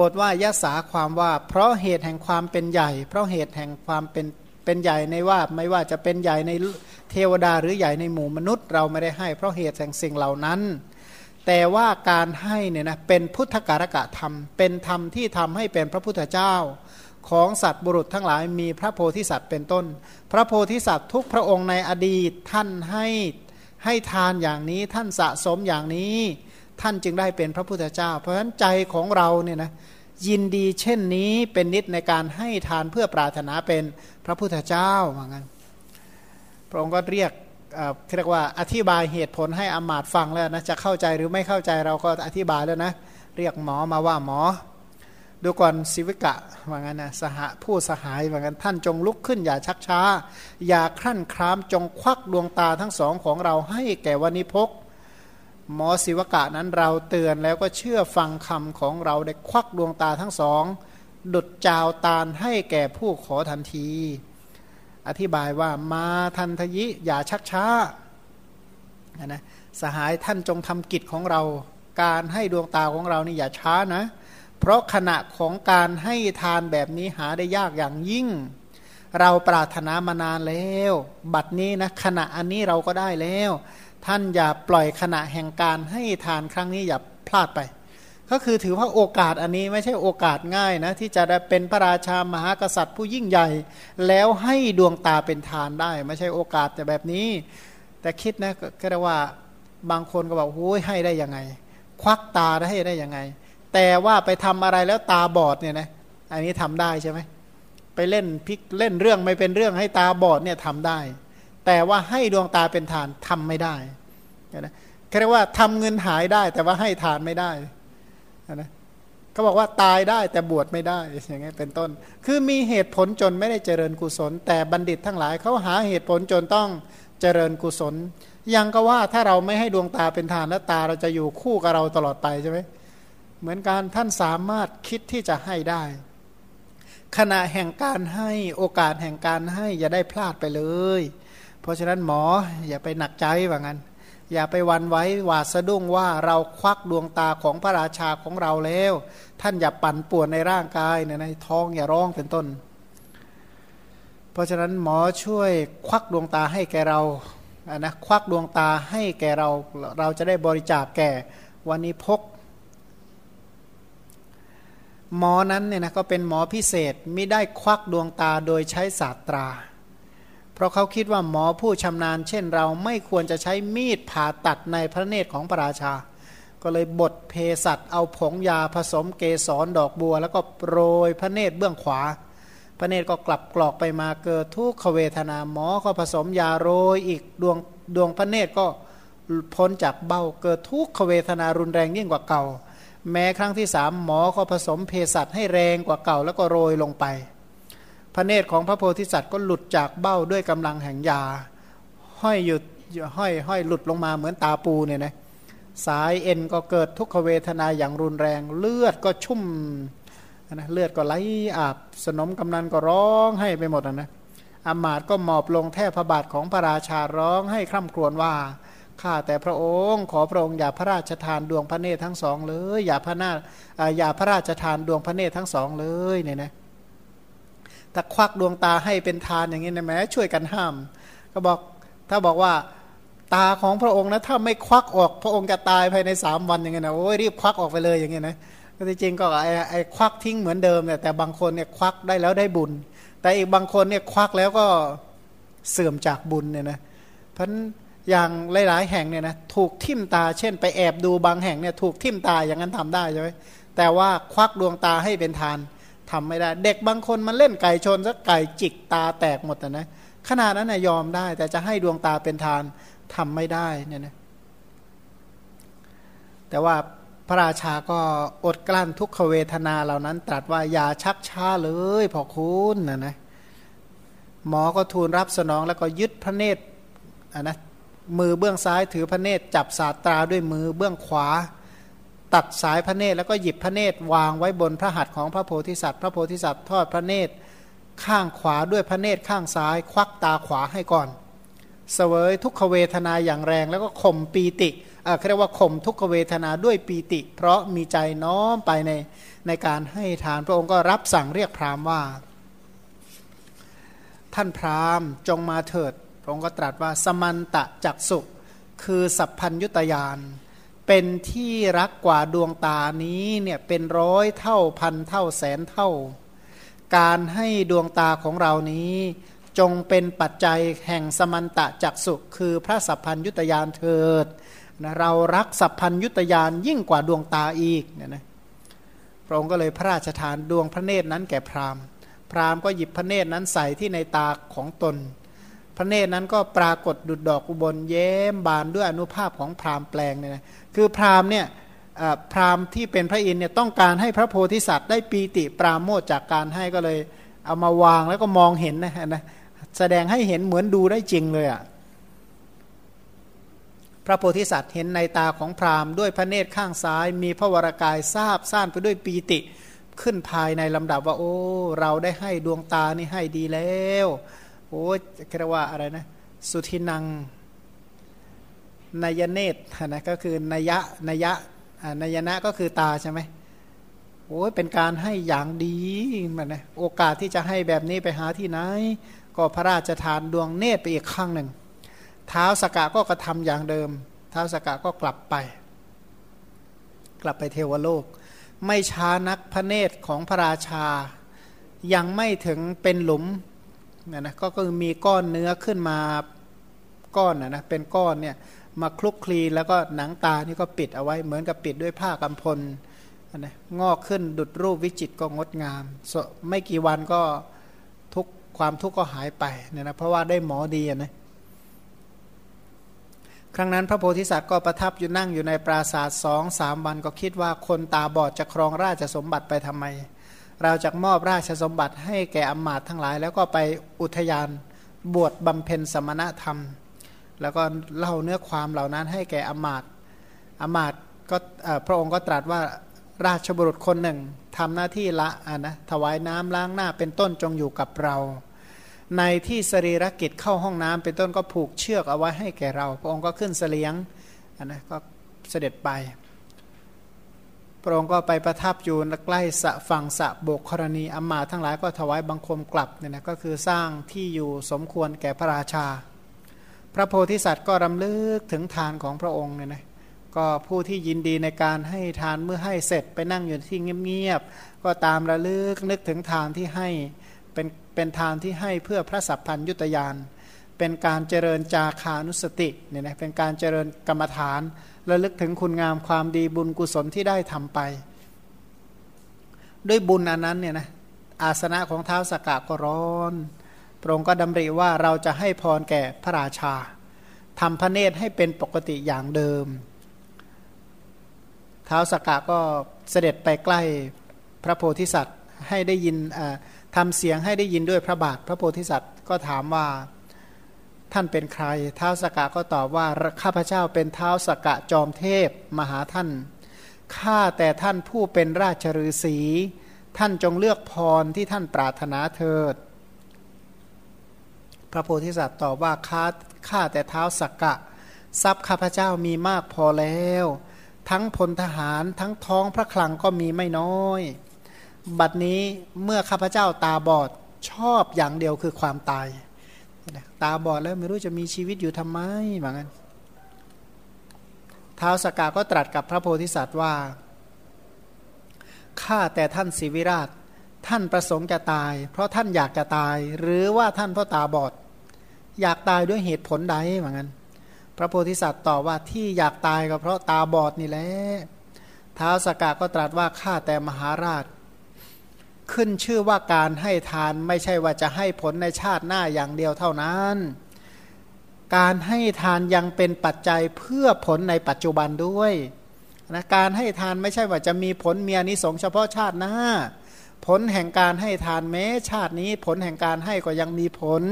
บทว่ายะสาความว่า เพราะเหตุแห่งความเป็นใหญ่ เพราะเหตุแห่งความเป็นเป็นใหญ่ในว่าไม่ว่าจะเป็นใหญ่ในเทวดาหรือใหญ่ในหมู่มนุษย์ เราไม่ได้ให้ เพราะเหตุแห่งสิ่งเหล่านั้น แต่ว่าการให้เนี่ยนะเป็นพุทธการกะธรรม เป็นธรรมที่ทำให้เป็นพระพุทธเจ้า ของสัตว์บุรุษทั้งหลายมีพระโพธิสัตว์เป็นต้น พระโพธิสัตว์ทุกพระองค์ในอดีตท่านให้ให้ทานอย่างนี้ท่านสะสมอย่างนี้ ท่านจึงได้เป็นพระพุทธเจ้า เพราะฉะนั้นใจของเราเนี่ยนะยินดีเช่นนี้เป็นนิดในการให้ทานเพื่อปรารถนาเป็นพระพุทธเจ้าเหมือนกันพระองค์ก็เรียกเรียกว่าอธิบายเหตุผลให้อมาตฟังแล้วนะจะเข้าใจหรือไม่เข้าใจเราก็อธิบายแล้วนะ เรียกหมอมาว่าหมอ ดูก่อนสิวิกะว่างั้นนะสหผู้สหายว่างั้นท่านจงลุกขึ้นอย่าชักช้า อย่าครั่นครามจงควักดวงตาทั้งสองของเราให้แก่วันิพกหมอศิวกะนั้นเราเตือนแล้วก็เชื่อฟังคำของเราได้ควักดวงตาทั้งสอง ดุดจาวตาลให้แก่ผู้ขอทันที อธิบายว่ามาทันทยิอย่าชักช้านะสหายท่านจงทำกิจของเรา การให้ดวงตาของเรานี่อย่าช้านะเพราะขณะของการให้ทานแบบนี้หาได้ยากอย่างยิ่ง เราปรารถนามานานแล้ว บัดนี้นะขณะอันนี้เราก็ได้แล้ว ท่านอย่าปล่อยขณะแห่งการให้ทานครั้งนี้อย่าพลาดไป ก็คือถือว่าโอกาสอันนี้ไม่ใช่โอกาสง่ายนะที่จะได้เป็นพระราชามหากษัตริย์ผู้ยิ่งใหญ่ แล้วให้ดวงตาเป็นทานได้ ไม่ใช่โอกาสแต่แบบนี้ แต่คิดนะก็ได้ว่าบางคนก็บอกโอ้ยให้ได้ยังไง ควักตาได้ให้ได้ยังไง แต่ว่าไปทำอะไรแล้วตาบอดเนี่ยนะอันนี้ทำได้ใช่ไหมไปเล่นพิกเล่นเรื่องไม่เป็นเรื่องให้ตาบอดเนี่ยทำได้ แต่ว่าให้ดวงตาเป็นทานทำไม่ได้นะแค่ว่าทำเงินหายได้ แต่ว่าให้ทานไม่ได้นะเขาบอกว่าตายได้แต่บวชไม่ได้อย่างเงี้ยเป็นต้น คือมีเหตุผลจนไม่ได้เจริญกุศล แต่บัณฑิตทั้งหลายเขาหาเหตุผลจนต้องเจริญกุศล ยังก็ว่าถ้าเราไม่ให้ดวงตาเป็นทานแล้วตาเราจะอยู่คู่กับเราตลอดไปใช่ไหม เหมือนการท่านสามารถคิดที่จะให้ได้ ขณะแห่งการให้โอกาสแห่งการให้อย่าได้พลาดไปเลย เพราะฉะนั้นหมออย่าไปหนักใจว่างั้น อย่าไปวันไว้หวาดสะดุ้งว่าเราควักดวงตาของพระราชาของเราแล้ว ท่านอย่าปั่นป่วนในร่างกายเนี่ยในท้องอย่าร้องเป็นต้น เพราะฉะนั้นหมอช่วยควักดวงตาให้แกเราอะนะควักดวงตาให้แกเราเราจะได้บริจาคแก่วันนี้พก หมอนั้นเนี่ยนะก็เป็นหมอพิเศษไม่ได้ควักดวงตาโดยใช้ศาสตรา เพราะเขาคิดว่าหมอผู้ชำนาญ เช่นเราไม่ควรจะใช้มีดผ่าตัดในพระเนตรของพระราชา ก็เลยบดเภสัชเอาผงยาผสมเกสรดอกบัว แล้วก็โรยพระเนตรเบื้องขวา พระเนตรก็กลับกรอกไปมาเกิดทุกขเวทนาหมอก็ผสมยาโรยอีกดวงดวงพระเนตรก็พ้นจากเบ้าเกิดทุกขเวทนารุนแรงยิ่งกว่าเก่า แม้ครั้งที่สามหมอก็ผสมเภสัชให้แรงกว่าเก่าแล้วก็โรยลงไป พระเนตรของพระโพธิสัตว์ก็หลุดจากเบ้าด้วยกำลังแห่งยา ห้อยหยุดห้อยห้อยหลุดลงมาเหมือนตาปูเนี่ยนะสายเอ็นก็เกิดทุกขเวทนาอย่างรุนแรง เลือดก็ชุ่มนะเลือดก็ไหลอาบ สนมกำนันก็ร้องให้ไปหมดนะอามาตก็หมอบลงแทบพระบาทของพระราชาร้องให้คร่ำครวญว่า ข้าแต่พระองค์ ขอพระองค์อย่าพระราชทานดวงพระเนตรทั้งสองเลย อย่าพระนาอย่าพระราชทานดวงพระเนตรทั้งสองเลยเนี่ยนะถ้าควักดวงตาให้เป็นทานอย่างนี้นะแม้ช่วยกันห้าม ก็บอกถ้าบอกว่าตาของพระองค์นะถ้าไม่ควักออกพระองค์จะตายภายในสามวันอย่างเงี้ยนะโอ้ยรีบควักออกไปเลยอย่างเงี้ยนะก็จริงก็ไอ้ไอ้ควักทิ้งเหมือนเดิมเนี่ยแต่บางคนเนี่ยควักได้แล้วได้บุญ แต่อีกบางคนเนี่ยควักแล้วก็เสื่อมจากบุญเนี่ยนะเพราะ อย่างหลายๆ แห่งเนี่ยนะถูกทิ่มตา เช่น ไปแอบดูบางแห่งเนี่ยถูกทิ่มตาอย่างนั้นทำได้ใช่ไหมแต่ว่าควักดวงตาให้เป็นทานทำไม่ได้ เด็กบางคนมันเล่นไก่ชนสักไก่จิกตาแตกหมดนะขนาดนั้นนะยอมได้ แต่จะให้ดวงตาเป็นทานทำไม่ได้เนี่ยนะแต่ว่าพระราชาก็อดกลั้นทุกขเวทนาเหล่านั้น ตรัสว่าอย่าชักช้าเลยพอคุณนะนะหมอก็ทูลรับสนองแล้วก็ยึดพระเนตรอะนะ มือเบื้องซ้ายถือพระเนตรจับสาตราด้วยมือเบื้องขวา ตัดสายพระเนตรแล้วก็หยิบพระเนตรวางไว้บนพระหัตถ์ของพระโพธิสัตว์ พระโพธิสัตว์ทอดพระเนตรข้างขวาด้วยพระเนตรข้างซ้าย ควักตาขวาให้ก่อนเสวยทุกขเวทนาอย่างแรงแล้วก็ข่มปีติเขาเรียกว่าข่มทุกขเวทนาด้วยปีติ เพราะมีใจน้อมไปในในการให้ทานพระองค์ก็รับสั่งเรียกพราหมณ์ว่า ท่านพราหมณ์จงมาเถิด พระองค์ก็ตรัสว่าสมันตะจักสุคือสัพพัญยุตยานเป็นที่รักกว่าดวงตานี้เนี่ยเป็นร้อยเท่าพันเท่าแสนเท่า การให้ดวงตาของเรานี้จงเป็นปัจจัยแห่งสมันตะจักสุคือพระสัพพัญยุตยานเถิดนะเรารักสัพพัญยุตยานยิ่งกว่าดวงตาอีกเนี่ยนะพระองค์ก็เลยพระราชทานดวงพระเนตรนั้นแก่พราหมณ์ พราหมณ์ก็หยิบพระเนตรนั้นใส่ที่ในตาของตน พระเนตรนั้นก็ปรากฏดุดดอกอุบลเย้มบานด้วยอนุภาพของพราหมณ์แปลงเนี่ยนะคือพราหมณ์เนี่ยพราหมณ์ที่เป็นพระอินทร์เนี่ยต้องการให้พระโพธิสัตว์ได้ปีติปราโมทจากการให้ก็เลยเอามาวางแล้วก็มองเห็นนะนะแสดงให้เห็นเหมือนดูได้จริงเลยอะ่ะพระโพธิสัตว์เห็นในตาของพราหมณ์ด้วยพระเนตรข้างซ้าย มีพระวรากายทราบซ่านไปด้วยปีติขึ้นภายในลำดับว่า โอ้ เราได้ให้ดวงตานี่ให้ดีแล้ว โอ้เรียกว่าอะไรนะสุทินังนายเนตนะก็คือนยะนยะนายนะก็คือตาใช่ไหมโอ้ยเป็นการให้อย่างดีมันนะโอกาสที่จะให้แบบนี้ไปหาที่ไหน ก็พระราชทานดวงเนตรไปอีกครั้งหนึ่ง เท้าสกะก็กระทำอย่างเดิม เท้าสกะก็กลับไป กลับไปเทวโลก ไม่ช้านักพระเนตรของพระราชา ยังไม่ถึงเป็นหลุม นะนะก็คือมีก้อนเนื้อขึ้นมาก้อนนะนะเป็นก้อนเนี่ยมาคลุกคลีแล้วก็หนังตานี่ก็ปิดเอาไว้เหมือนกับปิดด้วยผ้ากำพลนะงอกขึ้นดุดรูปวิจิตก็งดงาม ไม่กี่วันก็ทุกความทุกข์ก็หายไปเนี่ยนะเพราะว่าได้หมอดีนะครั้งนั้นพระโพธิสัตว์ก็ประทับอยู่นั่งอยู่ในปราสาทสองสามวันก็คิดว่าคนตาบอดจะครองราชสมบัติไปทำไม เราจะมอบราชสมบัติให้แก่อมาตทั้งหลาย แล้วก็ไปอุทยานบวชบำเพ็ญสมณธรรม แล้วก็เล่าเนื้อความเหล่านั้นให้แก่อมาตอมาตก็พระองค์ก็ตรัสว่าราชบุรุษคนหนึ่งทำหน้าที่ละะนะถวายน้ำล้างหน้าเป็นต้นจงอยู่กับเรา ในที่สรีรกิจเข้าห้องน้ำเป็นต้นก็ผูกเชือกเอาไว้ให้แก่เรา พระองค์ก็ขึ้นเสลียงะนะก็เสด็จไป พระองค์ก็ไปประทับอยู่ใกล้สะฝั่งสะโบกครณีอมาทั้งหลายก็ถวายบังคมกลับเนี่ยนะก็คือสร้างที่อยู่สมควรแก่พระราชา พระโพธิสัตว์ก็รำลึกถึงทานของพระองค์เนี่ยนะก็ผู้ที่ยินดีในการให้ทานเมื่อให้เสร็จไปนั่งอยู่ที่เงียบๆก็ตามระลึกนึกถึงทานที่ให้เป็นเป็นทานที่ให้เพื่อพระสัพพัญยุตยานเป็นการเจริญจาคานุสติเนี่ยนะเป็นการเจริญกรรมฐาน ระลึกถึงคุณงามความดีบุญกุศลที่ได้ทำไป ด้วยบุญอันนั้นเนี่ยนะอาสนะของเท้าสกกะก็ร้อน พระองค์ก็ดำริว่าเราจะให้พรแก่พระราชาทำพระเนตรให้เป็นปกติอย่างเดิม เท้าสกกะก็เสด็จไปใกล้พระโพธิสัตว์ให้ได้ยินทำเสียงให้ได้ยินด้วยพระบาท พระโพธิสัตว์ก็ถามว่า ท่านเป็นใครเท้าสกกะก็ตอบว่าข้าพเจ้าเป็นเท้าสกกะจอมเทพมหาท่านข้าแต่ท่านผู้เป็นราชฤาษีท่านจงเลือกพรที่ท่านปรารถนาเถิด พระโพธิสัตว์ตอบว่าข้าข้าแต่เท้าสักกะ ทรัพย์ข้าพเจ้ามีมากพอแล้ว ทั้งพลทหารทั้งท้องพระคลังก็มีไม่น้อย บัดนี้เมื่อข้าพเจ้าตาบอดชอบอย่างเดียวคือความตาย ตาบอดแล้วไม่รู้จะมีชีวิตอยู่ทำไมเหมือนกันท้าวสกกาก็ตรัสกับพระโพธิสัตว์ว่าข้าแต่ท่านศิวิราช ท่านประสงค์จะตาย เพราะท่านอยากจะตาย หรือว่าท่านเพราะตาบอด อยากตายด้วยเหตุผลใดเหมือนกันพระโพธิสัตว์ตอบว่าที่อยากตายก็เพราะตาบอดนี่แหละท้าวสกกาก็ตรัสว่าข้าแต่มหาราช ขึ้นชื่อว่าการให้ทานไม่ใช่ว่าจะให้ผลในชาติหน้าอย่างเดียวเท่านั้น การให้ทานยังเป็นปัจจัยเพื่อผลในปัจจุบันด้วยนะการให้ทานไม่ใช่ว่าจะมีผลเมียนิสงเฉพาะชาติหน้า ผลแห่งการให้ทานแม้ชาตินี้ ผลแห่งการให้ก็ยังมีผล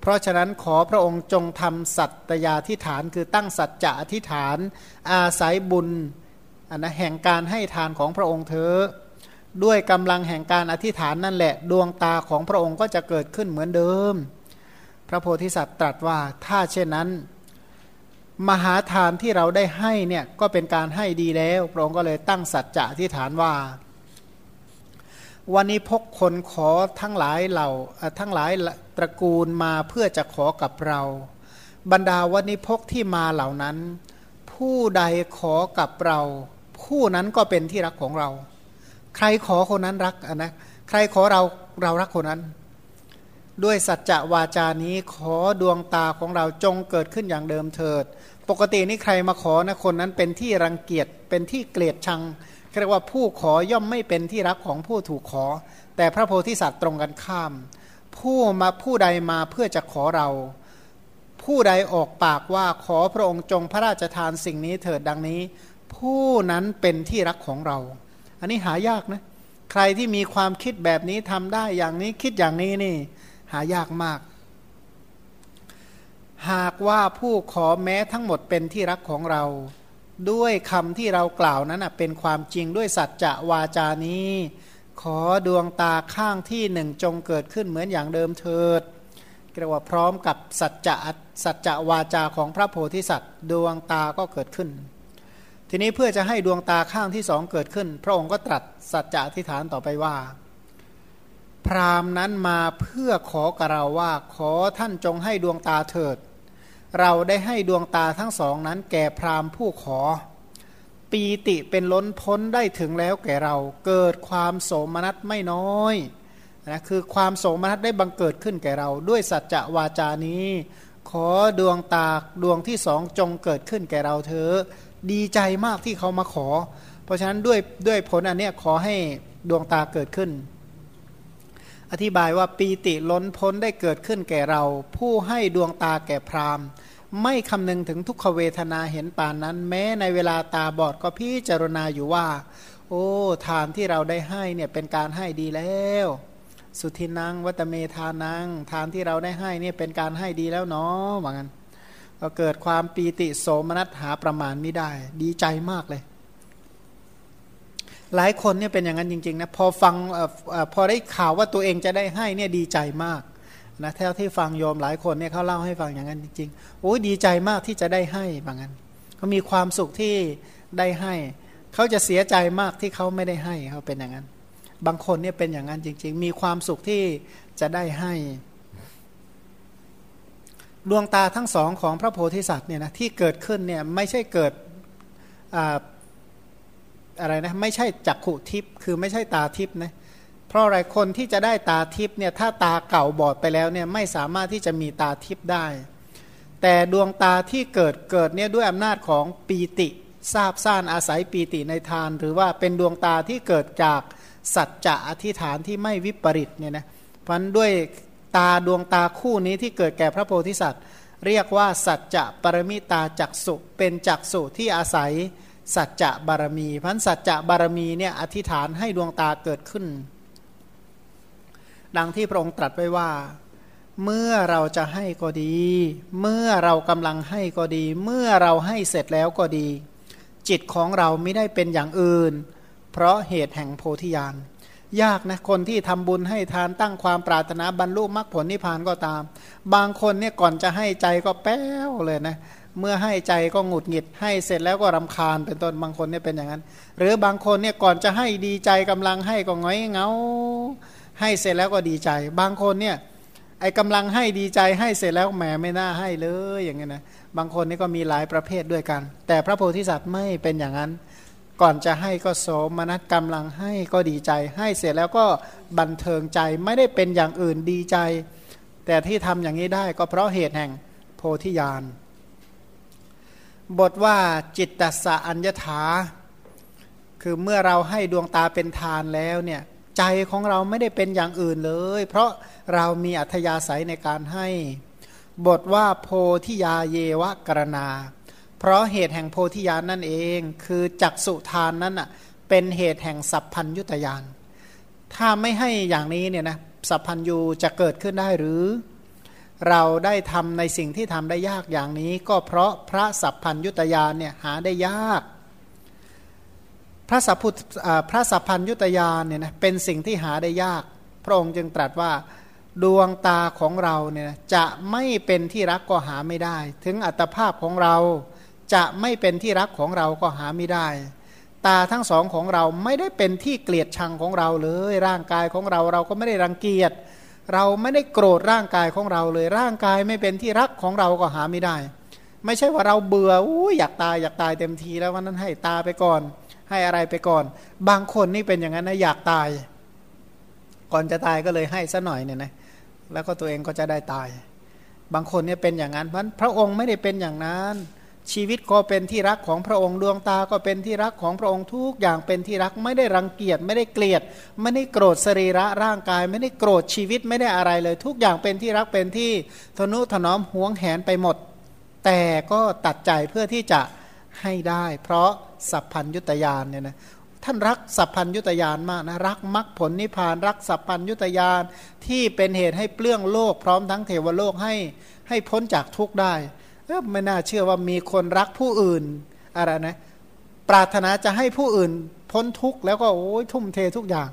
เพราะฉะนั้นขอพระองค์จงทำสัตยาธิฐานคือตั้งสัจจะอธิฐาน อาศัยบุญอันนะแห่งการให้ทานของพระองค์เธอ ด้วยกำลังแห่งการอธิษฐานนั่นแหละ ดวงตาของพระองค์ก็จะเกิดขึ้นเหมือนเดิม พระโพธิสัตว์ตรัสว่าถ้าเช่นนั้น มหาทานที่เราได้ให้เนี่ยก็เป็นการให้ดีแล้ว พระองค์ก็เลยตั้งสัจจะที่ฐานว่า วันนี้พกคนขอทั้งหลายเหล่าทั้งหลายตระกูลมาเพื่อจะขอกับเรา บรรดาวันนี้พกที่มาเหล่านั้น ผู้ใดขอกับเรา ผู้นั้นก็เป็นที่รักของเรา ใครขอคนนั้นรักนะใครขอเราเรารักคนนั้น ด้วยสัจจะวาจานี้ขอดวงตาของเราจงเกิดขึ้นอย่างเดิมเถิด ปกตินี่ใครมาขอนะคนนั้นเป็นที่รังเกียจเป็นที่เกลียดชังเรียกว่าผู้ขอย่อมไม่เป็นที่รักของผู้ถูกขอ แต่พระโพธิสัตว์ตรงกันข้าม ผู้มาผู้ใดมาเพื่อจะขอเรา ผู้ใดออกปากว่าขอพระองค์จงพระราชทานสิ่งนี้เถิดดังนี้ ผู้นั้นเป็นที่รักของเรา อันนี้หายากนะ ใครที่มีความคิดแบบนี้ทำได้อย่างนี้คิดอย่างนี้นี่ หายากมาก หากว่าผู้ขอแม้ทั้งหมดเป็นที่รักของเรา ด้วยคำที่เรากล่าวนั้นเป็นความจริงด้วยสัจจะวาจานี้ ขอดวงตาข้างที่หนึ่งจงเกิดขึ้นเหมือนอย่างเดิมเถิดเรียกว่าพร้อมกับสัจจะสัจจะวาจาของพระโพธิสัตว์ ดวงตาก็เกิดขึ้น ทีนี้เพื่อจะให้ดวงตาข้างที่สองเกิดขึ้น พระองค์ก็ตรัสสัจจะอธิษฐานต่อไปว่า พรามนั้นมาเพื่อขอกับเราว่าขอท่านจงให้ดวงตาเถิด เราได้ให้ดวงตาทั้งสองนั้นแก่พราหมณ์ผู้ขอ ปีติเป็นล้นพ้นได้ถึงแล้วแก่เราเกิดความโสมนัสไม่น้อยนะคือความโสมนัสได้บังเกิดขึ้นแก่เรา ด้วยสัจจะวาจานี้ ขอดวงตาดวงที่สองจงเกิดขึ้นแก่เราเถอะ ดีใจมากที่เขามาขอ เพราะฉะนั้นด้วยด้วยผลอันนี้ขอให้ดวงตาเกิดขึ้น อธิบายว่าปีติล้นพ้นได้เกิดขึ้นแก่เรา ผู้ให้ดวงตาแก่พราหมณ์ ไม่คำนึงถึงทุกขเวทนาเห็นป่านนั้น แม้ในเวลาตาบอดก็พิจารณาอยู่ว่า โอ้ทานที่เราได้ให้เนี่ยเป็นการให้ดีแล้วสุทินังวัตเมทานังทานที่เราได้ให้เนี่ยเป็นการให้ดีแล้วเนาะว่างั้น ก็เกิดความปีติโสมนัสหาประมาณไม่ได้ ดีใจมากเลย หลายคนเนี่ยเป็นอย่างนั้นจริงๆนะพอฟังอพอได้ข่าวว่าตัวเองจะได้ให้เนี่ยดีใจมากนะเท่าที่ฟังโยมหลายคนเนี่ยเขาเล่าให้ฟังอย่างนั้นจริงๆโอ้ยดีใจมากที่จะได้ให้บางงั้นเขามีความสุขที่ได้ให้เขาจะเสียใจมากที่เขาไม่ได้ให้เขาเป็นอย่างนั้น บางคนเนี่ยเป็นอย่างนั้นจริง ๆ มีความสุขที่จะได้ให้ ดวงตาทั้งสองของพระโพธิสัตว์เนี่ยนะที่เกิดขึ้นเนี่ยไม่ใช่เกิดอะไรนะไม่ใช่จักขุทิพย์คือไม่ใช่ตาทิพย์นะเพราะอะไรคนที่จะได้ตาทิพย์เนี่ยถ้าตาเก่าบอดไปแล้วเนี่ยไม่สามารถที่จะมีตาทิพย์ได้ แต่ดวงตาที่เกิดเกิดเนี่ยด้วยอำนาจของปีติทราบซ่านอาศัยปีติในทาน หรือว่าเป็นดวงตาที่เกิดจากสัจจะอธิษฐานที่ไม่วิปริตเนี่ยนะพันด้วย ตาดวงตาคู่นี้ที่เกิดแก่พระโพธิสัตว์ เรียกว่าสัจจะปรมิตาจักสุเป็นจักสุที่อาศัยสัจจะบารมีพันสัจจะบารมีเนี่ยอธิษฐานให้ดวงตาเกิดขึ้น ดังที่พระองค์ตรัสไว้ว่า เมื่อเราจะให้ก็ดี เมื่อเรากำลังให้ก็ดี เมื่อเราให้เสร็จแล้วก็ดี จิตของเราไม่ได้เป็นอย่างอื่น เพราะเหตุแห่งโพธิญาณ ยากนะคนที่ทำบุญให้ทานตั้งความปรารถนาบรรลุมรรคผลนิพพานก็ตาม บางคนเนี่ยก่อนจะให้ใจก็แป้วเลยนะเมื่อให้ใจก็หงุดหงิดให้เสร็จแล้วก็รำคาญเป็นต้นบางคนเนี่ยเป็นอย่างนั้น หรือบางคนเนี่ยก่อนจะให้ดีใจกำลังให้ก็ง้อยเงาให้เสร็จแล้วก็ดีใจ บางคนเนี่ยไอ้กำลังให้ดีใจให้เสร็จแล้วแหมไม่น่าให้เลยอย่างเงี้ยนะบางคนนี่ก็มีหลายประเภทด้วยกัน แต่พระโพธิสัตว์ไม่เป็นอย่างนั้น ก่อนจะให้ก็โสมนัสกำลังให้ก็ดีใจ ให้เสร็จแล้วก็บันเทิงใจไม่ได้เป็นอย่างอื่นดีใจ แต่ที่ทำอย่างนี้ได้ก็เพราะเหตุแห่งโพธิญาณบทว่าจิตตสะอัญญถา คือเมื่อเราให้ดวงตาเป็นทานแล้วเนี่ยใจของเราไม่ได้เป็นอย่างอื่นเลย เพราะเรามีอัธยาศัยในการให้ บทว่าโพธิยาเยวะกรณา เพราะเหตุแห่งโพธิญาณนั่นเองคือจักสุทานนั้นอะเป็นเหตุแห่งสัพพัญยุตยานถ้าไม่ให้อย่างนี้เนี่ยนะสัพพัญยูจะเกิดขึ้นได้หรือ เราได้ทำในสิ่งที่ทำได้ยากอย่างนี้ ก็เพราะพระสัพพัญยุตยานเนี่ยหาได้ยาก พระสัพพุพระสัพพัญยุตยานเนี่ยนะเป็นสิ่งที่หาได้ยาก พระองค์จึงตรัสว่าดวงตาของเราเนี่ยจะไม่เป็นที่รักก็หาไม่ได้ ถึงอัตภาพของเรา จะไม่เป็นที่รักของเราก็หาไม่ได้ ตาทั้งสองของเราไม่ได้เป็นที่เกลียดชังของเราเลย ร่างกายของเราเราก็ไม่ได้รังเกียจ เราไม่ได้โกรธร่างกายของเราเลย ร่างกายไม่เป็นที่รักของเราก็หาไม่ได้ ไม่ใช่ว่าเราเบื่ออู้อยากตายอยากตายเต็มทีแล้ววันนั้นให้ตาไปก่อน ให้อะไรไปก่อน บางคนนี่เป็นอย่างนั้นนะอยากตาย ก่อนจะตายก็เลยให้ซะหน่อยเนี่ยนะแล้วก็ตัวเองก็จะได้ตาย บางคนเนี่ยเป็นอย่างนั้นเพราะพระองค์ไม่ได้เป็นอย่างนั้น ชีวิตก็เป็นที่รักของพระองค์ดวงตาก็เป็นที่รักของพระองค์ทุกอย่างเป็นที่รักไม่ได้รังเกียจไม่ได้เกลียด ไม่ได้โกรธสรีระร่างกาย ไม่ได้โกรธชีวิตไม่ได้อะไรเลย ทุกอย่างเป็นที่รักเป็นที่ทนุถนอมห่วงแหนไปหมด แต่ก็ตัดใจเพื่อที่จะให้ได้ เพราะสัพพัญยุตยานเนี่ยนะท่านรักสัพพัญยุตยานมากนะรักมรรคผลนิพพานรักสัพพัญยุตยานที่เป็นเหตุให้เปลื้องโลกพร้อมทั้งเทวโลกให้ให้พ้นจากทุกข์ได้ ไม่น่าเชื่อว่ามีคนรักผู้อื่นอะไรนะ ปรารถนาจะให้ผู้อื่นพ้นทุกข์แล้วก็โอ้ยทุ่มเททุกอย่าง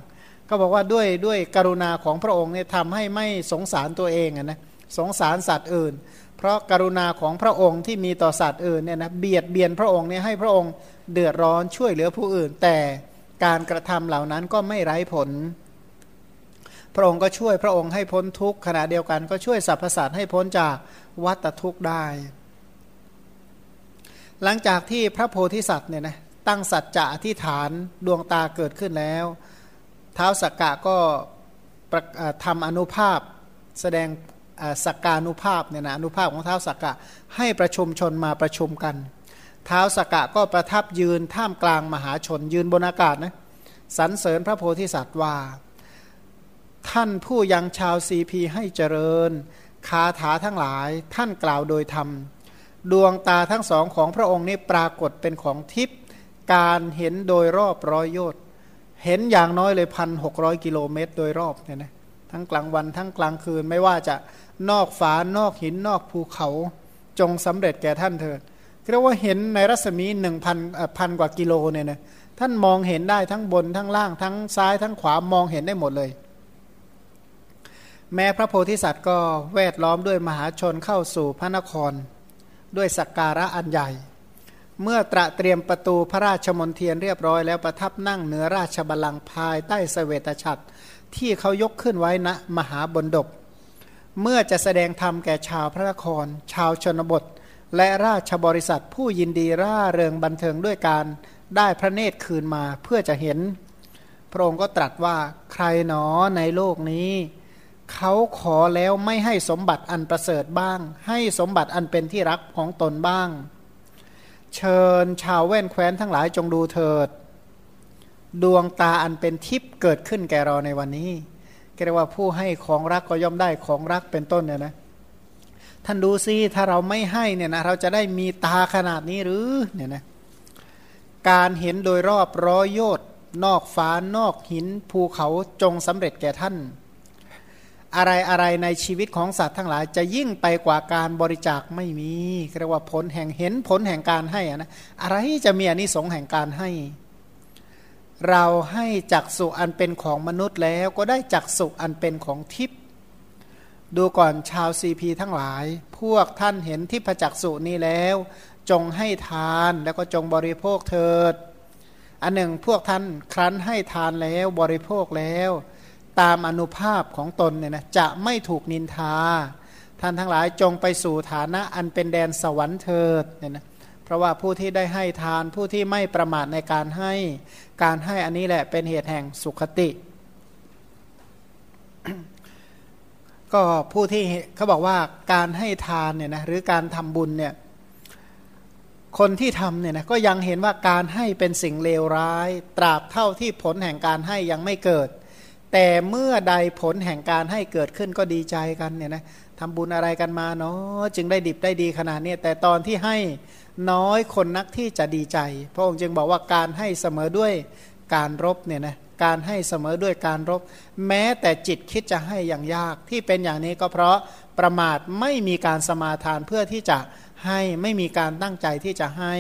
ก็บอกว่าด้วยด้วยกรุณาของพระองค์เนี่ยทำให้ไม่สงสารตัวเองนะสงสารสัตว์อื่น เพราะกรุณาของพระองค์ที่มีต่อสัตว์อื่นเนี่ยนะเบียดเบียนพระองค์เนี่ยให้พระองค์เดือดร้อนช่วยเหลือผู้อื่น แต่การกระทำเหล่านั้นก็ไม่ไร้ผล พระองค์ก็ช่วยพระองค์ให้พ้นทุกข์ขณะเดียวกันก็ช่วยสรรพสัตว์ให้พ้นจากวัฏทุกข์ได้ หลังจากที่พระโพธิสัตว์เนี่ยนะตั้งสัจจะอธิษฐานดวงตาเกิดขึ้นแล้ว เท้าสักกะก็ทำอนุภาพแสดงสักการุภาพเนี่ยนะอนุภาพของเท้าสักกะให้ประชุมชนมาประชุมกันเท้าสักกะก็ประทับยืนท่ามกลางมหาชนยืนบนอากาศนะสรรเสริญพระโพธิสัตว์ว่า ท่านผู้ยังชาวซีพีให้เจริญ คาถาทั้งหลายท่านกล่าวโดยธรรม ดวงตาทั้งสองของพระองค์นี้ปรากฏเป็นของทิพย์การเห็นโดยรอบร้อยโยชน์เห็นอย่างน้อยเลยพันหกร้อยกิโลเมตรโดยรอบเนี่ยนะทั้งกลางวันทั้งกลางคืนไม่ว่าจะนอกฝานอกหินนอกภูเขาจงสำเร็จแก่ท่านเถิดเรียกว่าเห็นในรัศมีหนึ่งพันพันกว่ากิโลเนี่ยนะท่านมองเห็นได้ทั้งบนทั้งล่างทั้งซ้ายทั้งขวามองเห็นได้หมดเลย แม้พระโพธิสัตว์ก็แวดล้อมด้วยมหาชนเข้าสู่พระนคร ด้วยสักการะอันใหญ่ เมื่อตระเตรียมประตูพระราชมนเทียนเรียบร้อยแล้วประทับนั่งเหนือราชบัลลังก์ภายใต้สเสวตฉัตรที่เขายกขึ้นไว้ณนะมหาบนดบเมื่อจะแสดงธรรมแก่ชาวพระนคร ชาวชนบท และราชบริษัทผู้ยินดีร่าเริงบันเทิงด้วยการได้พระเนตรคืนมาเพื่อจะเห็นพพระองค์ก็ตรัสว่าใครหนอในโลกนี้ เขาขอแล้วไม่ให้สมบัติอันประเสริฐบ้าง ให้สมบัติอันเป็นที่รักของตนบ้าง เชิญชาวแว่นแคว้นทั้งหลายจงดูเถิด ดวงตาอันเป็นทิพย์เกิดขึ้นแก่เราในวันนี้เรียกว่าผู้ให้ของรักก็ย่อมได้ของรักเป็นต้นเนี่ยนะท่านดูซิถ้าเราไม่ให้เนี่ยนะเราจะได้มีตาขนาดนี้หรือเนี่ยนะการเห็นโดยรอบร้อยโยชนนอกฟ้านอกหินภูเขาจงสำเร็จแก่ท่าน อะไรอะไรในชีวิตของสัตว์ทั้งหลาย จะยิ่งไปกว่าการบริจาคไม่มีเรียกว่าผลแห่งเห็นผลแห่งการให้นะอะไรจะมีอนิสงส์แห่งการให้ เราให้จักสุอันเป็นของมนุษย์แล้วก็ได้จักสุอันเป็นของทิพย์ดูก่อนชาวซีพีทั้งหลาย พวกท่านเห็นทิพจักสุนี้แล้ว จงให้ทานแล้วก็จงบริโภคเถิด อันหนึ่งพวกท่านครั้นให้ทานแล้วบริโภคแล้ว ตามอนุภาพของตนเนี่ยนะจะไม่ถูกนินทา ท่านทั้งหลายจงไปสู่ฐานะอันเป็นแดนสวรรค์เถิดเนี่ยนะเพราะว่าผู้ที่ได้ให้ทานผู้ที่ไม่ประมาทในการให้การให้อันนี้แหละเป็นเหตุแห่งสุขติ ก็ผู้ที่เขาบอกว่าการให้ทานเนี่ยนะหรือการทำบุญเนี่ยคนที่ทำเนี่ยนะก็ยังเห็นว่าการให้เป็นสิ่งเลวร้าย ตราบเท่าที่ผลแห่งการให้ยังไม่เกิด แต่เมื่อใดผลแห่งการให้เกิดขึ้นก็ดีใจกันเนี่ยนะทำบุญอะไรกันมาเนาะจึงได้ดิบได้ดีขนาดนี้แต่ตอนที่ให้น้อยคนนักที่จะดีใจ พระองค์จึงบอกว่าการให้เสมอด้วยการรบเนี่ยนะการให้เสมอด้วยการรบ แม้แต่จิตคิดจะให้อย่างยาก ที่เป็นอย่างนี้ก็เพราะประมาทไม่มีการสมาทานเพื่อที่จะให้ไม่มีการตั้งใจที่จะให้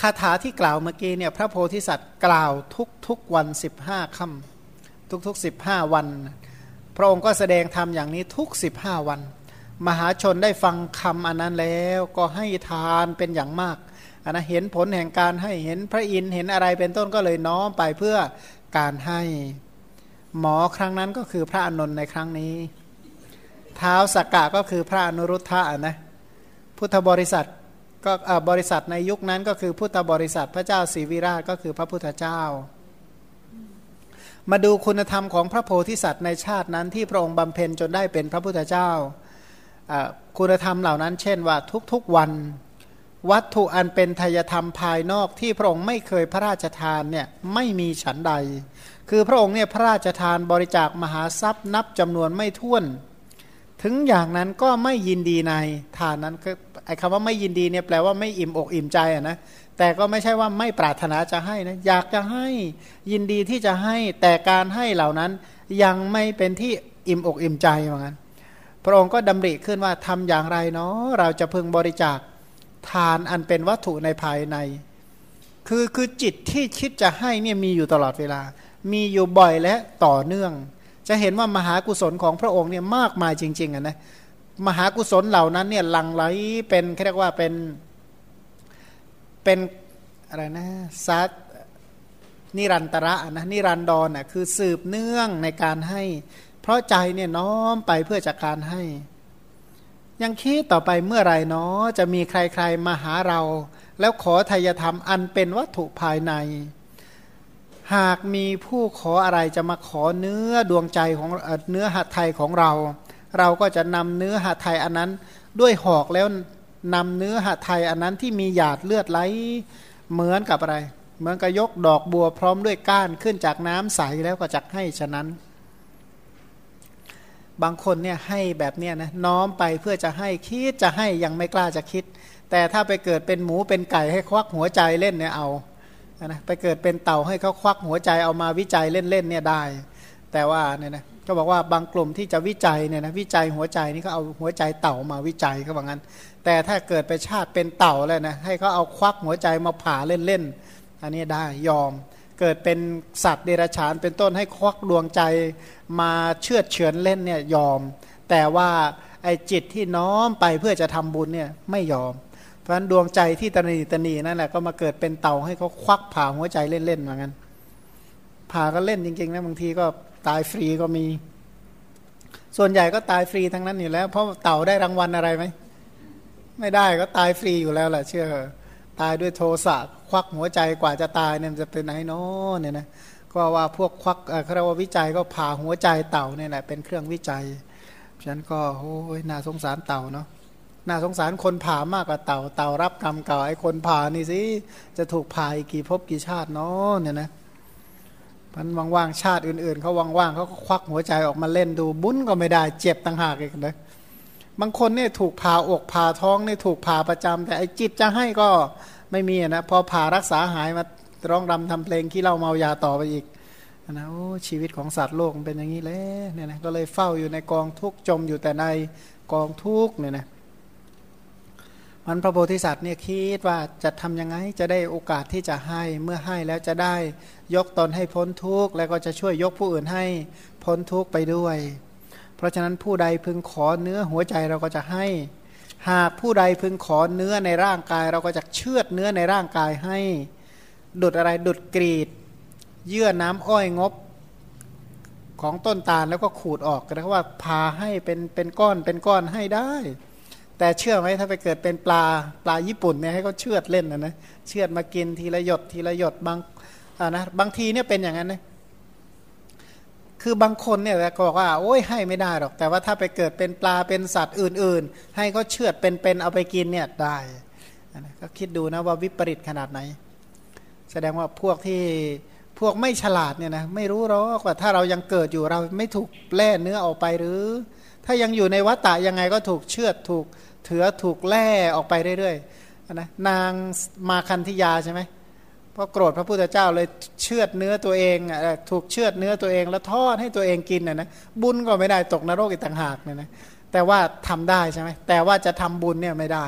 คาถาที่กล่าวเมื่อกี้เนี่ยพระโพธิสัตว์กล่าวทุกทุกวันสิบห้าค่ำทุกทุกสิบห้าวัน พระองค์ก็แสดงธรรมอย่างนี้ทุกสิบห้าวัน มหาชนได้ฟังคำอันนั้นแล้วก็ให้ทานเป็นอย่างมากอันนะเห็นผลแห่งการให้เห็นพระอินทร์เห็นอะไรเป็นต้นก็เลยน้อมไปเพื่อการให้หมอครั้งนั้นก็คือพระอนนท์ในครั้งนี้ เท้าสักกะก็คือพระอนุรุทธะนะพุทธบริษัท ก็บริษัทในยุคนั้นก็คือพุทธบริษัทพระเจ้าศรีวิราชก็คือพระพุทธเจ้า มาดูคุณธรรมของพระโพธิสัตว์ในชาตินั้นที่พระองค์บำเพ็ญจนได้เป็นพระพุทธเจ้า คุณธรรมเหล่านั้น เช่นว่าทุกๆวัน วัตถุอันเป็นทายธรรมภายนอกที่พระองค์ไม่เคยพระราชทานเนี่ยไม่มีฉันใด คือพระองค์เนี่ยพระราชทานบริจาคมหาทรัพย์นับจำนวนไม่ถ้วน ถึงอย่างนั้นก็ไม่ยินดีในทานนั้นคือไอ้คำว่าไม่ยินดีเนี่ยแปลว่าไม่อิ่มอกอิ่มใจอะนะแต่ก็ไม่ใช่ว่าไม่ปรารถนาจะให้นะอยากจะให้ยินดีที่จะให้แต่การให้เหล่านั้นยังไม่เป็นที่อิ่มอกอิ่มใจเหมือนกันพระองค์ก็ดำริขึ้นว่าทำอย่างไรเนาะเราจะพึงบริจาคทานอันเป็นวัตถุในภายใน คือคือจิตที่คิดจะให้เนี่ยมีอยู่ตลอดเวลา มีอยู่บ่อยและต่อเนื่อง จะเห็นว่ามหากุศลของพระองค์เนี่ยมากมายจริงๆอะนะมหากุศลเหล่านั้นเนี่ยหลั่งไหลเป็นเรียกว่าเป็นเป็นอะไรนะซัดนิรันตระนะนิรันดรน่ะคือสืบเนื่องในการให้ เพราะใจเนี่ยน้อมไปเพื่อจากการให้ ยังคิดต่อไปเมื่อไรเนาะจะมีใครๆมาหาเรา แล้วขอทายธรรมอันเป็นวัตถุภายใน หากมีผู้ขออะไรจะมาขอเนื้อดวงใจของเนื้อหัตไทยของเรา เราก็จะนำเนื้อหัตไทยอันนั้น ด้วยหอกแล้วนำเนื้อหัตไทยอันนั้นที่มีหยาดเลือดไหลเหมือนกับอะไร เหมือนกับยกดอกบัวพร้อมด้วยก้านขึ้นจากน้ำใสแล้วก็จะให้ฉะนั้น บางคนเนี่ยให้แบบเนี้ยนะน้อมไปเพื่อจะให้คิดจะให้ยังไม่กล้าจะคิด แต่ถ้าไปเกิดเป็นหมูเป็นไก่ให้ควักหัวใจเล่นเนี่ยเอา นะไปเกิดเป็นเต่าให้เขาควักหัวใจเอามาวิจัยเล่นๆเนี่ยได้ แต่ว่าเนี่ยนะก็บอกว่าบางกลุ่มที่จะวิจัยเนี่ยนะวิจัยหัวใจนี่ก็เอาหัวใจเต่ามาวิจัยเขาบอกงั้น แต่ถ้าเกิดไปชาติเป็นเต่าแล้วนะให้เขาเอาควักหัวใจมาผ่าเล่นๆอันนี้ได้ยอมเกิดเป็นสัตว์เดรัจฉานเป็นต้นให้ควักดวงใจมาเชื่อเฉือนเล่นเนี่ยยอม แต่ว่าไอ้จิตที่น้อมไปเพื่อจะทำบุญเนี่ยไม่ยอม เพราะฉะนั้นดวงใจที่ตนีตนีนั่นแหละก็มาเกิดเป็นเต่าให้เขาควักผ่าหัวใจเล่นๆเหมือนกันผ่าก็เล่นจริงๆนะบางทีก็ตายฟรีก็มี ส่วนใหญ่ก็ตายฟรีทั้งนั้นอยู่แล้ว เพราะเต่าได้รางวัลอะไรไหมไม่ได้ก็ตายฟรีอยู่แล้วแหละเชื่อตายด้วยโทสะควักหัวใจกว่าจะตายเนี่ยจะเป็นไหนเนาะเนี่ยนะก็ว่าพวกควักเขาเรียกว่าวิจัยก็ผ่าหัวใจเต่าเนี่ยแหละเป็นเครื่องวิจัยฉะนั้นก็โอ้ยน่าสงสารเต่าเนาะ น่าสงสารคนผ่ามากกว่าเต่าเต่ารับกรรมเก่าไอ้คนผ่านี่สิจะถูกผ่าอีกกี่ภพกี่ชาติเนาะเนี่ยนะมันว่างๆชาติอื่นๆเขาว่างๆเขาก็ควักหัวใจออกมาเล่นดูบุญก็ไม่ได้เจ็บต่างหากอีกนะบางคนเนี่ยถูกผ่าอกผ่าท้องเนี่ยถูกผ่าประจำแต่ไอ้จิตจะให้ก็ไม่มีนะพอผ่ารักษาหายมาร้องรำทำเพลงขี้เล่าเมายาต่อไปอีกนะโอ้ชีวิตของสัตว์โลกมันเป็นอย่างนี้แหละเนี่ยนะก็เลยเฝ้าอยู่ในกองทุกจมอยู่แต่ในกองทุกเนี่ยนะ มันพระโพธิสัตว์เนี่ยคิดว่าจะทำยังไงจะได้โอกาสที่จะให้เมื่อให้แล้วจะได้ยกตนให้พ้นทุกข์แล้วก็จะช่วยยกผู้อื่นให้พ้นทุกข์ไปด้วย เพราะฉะนั้นผู้ใดพึงขอเนื้อหัวใจเราก็จะให้ หากผู้ใดพึงขอเนื้อในร่างกาย เราก็จะเชือดเนื้อในร่างกายให้ ดุดอะไรดุดกรีด เยื่อน้ำอ้อยงบของต้นตาลแล้วก็ขูดออกก็เรียกว่าพาให้เป็นเป็นก้อนเป็นก้อนให้ได้ แต่เชื่อไหมถ้าไปเกิดเป็นปลาปลาญี่ปุ่นเนี่ยให้เขาเชือดเล่นนะนะเชือดมากินทีละหยดทีละหยดบางอ่านะบางทีเนี่ยเป็นอย่างนั้นนะคือบางคนเนี่ยก็บอกว่าโอ้ยให้ไม่ได้หรอก แต่ว่าถ้าไปเกิดเป็นปลาเป็นสัตว์อื่น ๆ ให้เขาเชือดเป็นๆเอาไปกินเนี่ยได้นะก็คิดดูนะว่าวิปริตขนาดไหน แสดงว่าพวกที่พวกไม่ฉลาดเนี่ยนะไม่รู้หรอกว่าถ้าเรายังเกิดอยู่เราไม่ถูกแล่เนื้อออกไปหรือ ถ้ายังอยู่ในวัฏฏะยังไงก็ถูกเชือดถูกเถือถูกแล่ออกไปเรื่อยๆนะนางมาคันธิยาใช่ไหมเพราะโกรธพระพุทธเจ้าเลยเชือดเนื้อตัวเองถูกเชือดเนื้อตัวเองแล้วทอดให้ตัวเองกินนะนะบุญก็ไม่ได้ตกนรกอีกต่างหากเนี่ยนะแต่ว่าทำได้ใช่ไหมแต่ว่าจะทำบุญเนี่ยไม่ได้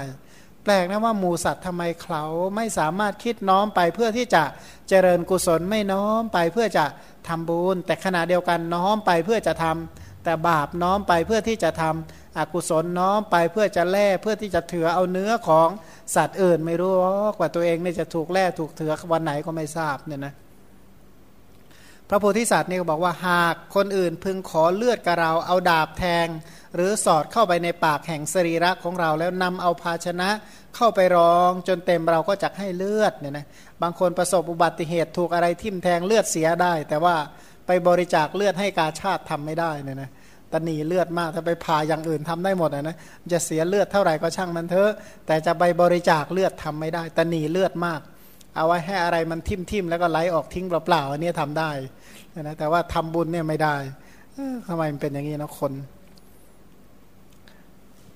แปลกนะว่าหมูสัตว์ทำไมเขาไม่สามารถคิดน้อมไปเพื่อที่จะเจริญกุศลไม่น้อมไปเพื่อจะทำบุญแต่ขณะเดียวกันน้อมไปเพื่อจะทำ แต่บาปน้อมไปเพื่อที่จะทำอกุศลน้อมไปเพื่อจะแล่เพื่อที่จะเถือเอาเนื้อของสัตว์อื่นไม่รู้ว่าตัวเองเนี่ยจะถูกแล่ถูกเถือวันไหนก็ไม่ทราบเนี่ยนะพระโพธิสัตว์นี่ก็บอกว่าหากคนอื่นพึงขอเลือดกับเราเอาดาบแทง หรือสอดเข้าไปในปากแห่งสรีระของเราแล้วนำเอาภาชนะเข้าไปรองจนเต็มเราก็จะให้เลือดเนี่ยนะบางคนประสบอุบัติเหตุถูกอะไรทิ่มแทงเลือดเสียได้ แต่ว่า ไปบริจาคเลือดให้กาชาติทำไม่ได้เนี่ยนะตนีเลือดมากถ้าไปผ่าอย่างอื่นทำได้หมดนะจะเสียเลือดเท่าไหร่ก็ช่างมันเถอะ แต่จะไปบริจาคเลือดทำไม่ได้ ตนีเลือดมาก เอาไว้ให้อะไรมันทิ่มทิมแล้วก็ไหลออกทิ้งเปล่าๆอันนี้ทำได้นะแต่ว่าทำบุญเนี่ยไม่ได้ทำไมมันเป็นอย่างนี้นะคน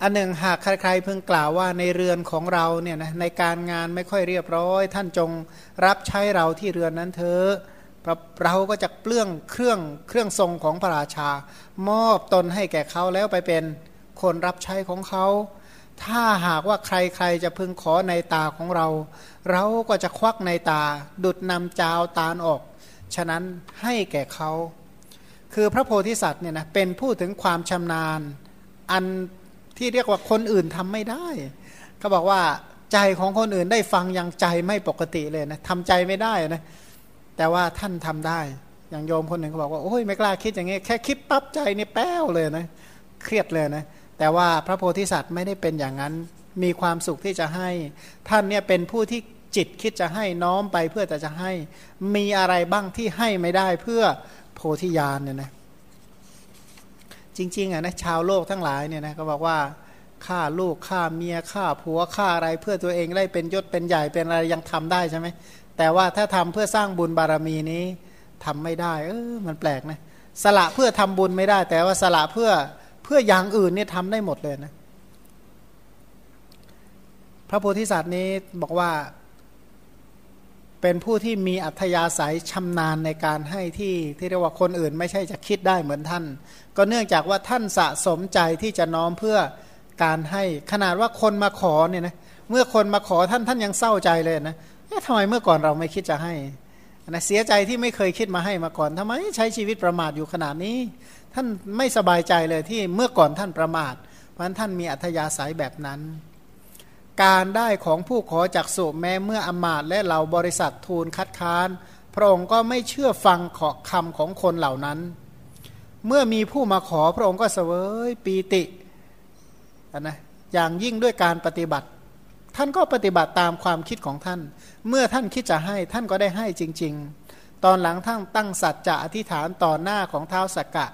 อันหนึ่งหากใครๆเพิ่งกล่าวว่าในเรือนของเราเนี่ยนะในการงานไม่ค่อยเรียบร้อย ท่านจงรับใช้เราที่เรือนนั้นเถอะ เราก็จะเปลื้องเครื่องเครื่องทรงของพระราชา มอบตนให้แก่เขาแล้วไปเป็นคนรับใช้ของเขา ถ้าหากว่าใครๆจะพึงขอในตาของเรา เราก็จะควักในตา ดุดนำจาวตาลออก ฉะนั้นให้แก่เขา คือพระโพธิสัตว์เนี่ยนะเป็นผู้ถึงความชำนาญ อันที่เรียกว่าคนอื่นทำไม่ได้เขาบอกว่าใจของคนอื่นได้ฟังยังใจไม่ปกติเลยนะทำใจไม่ได้นะ แต่ว่าท่านทำได้ อย่างโยมคนหนึ่งเขาบอกว่าโอ้ยไม่กล้าคิดอย่างงี้แค่คิดปั๊บใจนี่แป้วเลยนะเครียดเลยนะแต่ว่าพระโพธิสัตว์ไม่ได้เป็นอย่างนั้น มีความสุขที่จะให้ ท่านเนี่ยเป็นผู้ที่จิตคิดจะให้น้อมไปเพื่อแต่จะให้มีอะไรบ้างที่ให้ไม่ได้เพื่อโพธิญาณเนี่ยนะจริงๆอะนะชาวโลกทั้งหลายเนี่ยนะก็บอกว่าฆ่าลูกฆ่าเมียฆ่าผัวฆ่าอะไรเพื่อตัวเองได้เป็นยศเป็นใหญ่เป็นอะไรยังทำได้ใช่ไหม แต่ว่าถ้าทำเพื่อสร้างบุญบารมีนี้ทำไม่ได้ เออมันแปลกนะสละเพื่อทำบุญไม่ได้ แต่ว่าสละเพื่อเพื่ออย่างอื่นเนี่ยทำได้หมดเลยนะพระโพธิสัตว์นี้บอกว่าเป็นผู้ที่มีอัธยาศัยชำนาญในการให้ที่ที่เรียกว่าคนอื่นไม่ใช่จะคิดได้เหมือนท่าน ก็เนื่องจากว่าท่านสะสมใจที่จะน้อมเพื่อการให้ขนาดว่าคนมาขอเนี่ยนะเมื่อคนมาขอท่านท่านยังเศร้าใจเลยนะ ทำไมเมื่อก่อนเราไม่คิดจะให้นะเสียใจที่ไม่เคยคิดมาให้มาก่อนทำไมใช้ชีวิตประมาทอยู่ขนาดนี้ ท่านไม่สบายใจเลยที่เมื่อก่อนท่านประมาท เพราะท่านมีอัธยาศัยแบบนั้น การได้ของผู้ขอจากสุแม้เมื่ออมาตและเหล่าบริษัททูลคัดค้านพระองค์ก็ไม่เชื่อฟังขอคำของคนเหล่านั้น เมื่อมีผู้มาขอพระองค์ก็เสวยปีตินะอย่างยิ่งด้วยการปฏิบัติ ท่านก็ปฏิบัติตามความคิดของท่าน เมื่อท่านคิดจะให้ท่านก็ได้ให้จริง ๆ ตอนหลังท่านตั้งสัจจะอธิษฐานต่อหน้าของเท้าสักกะ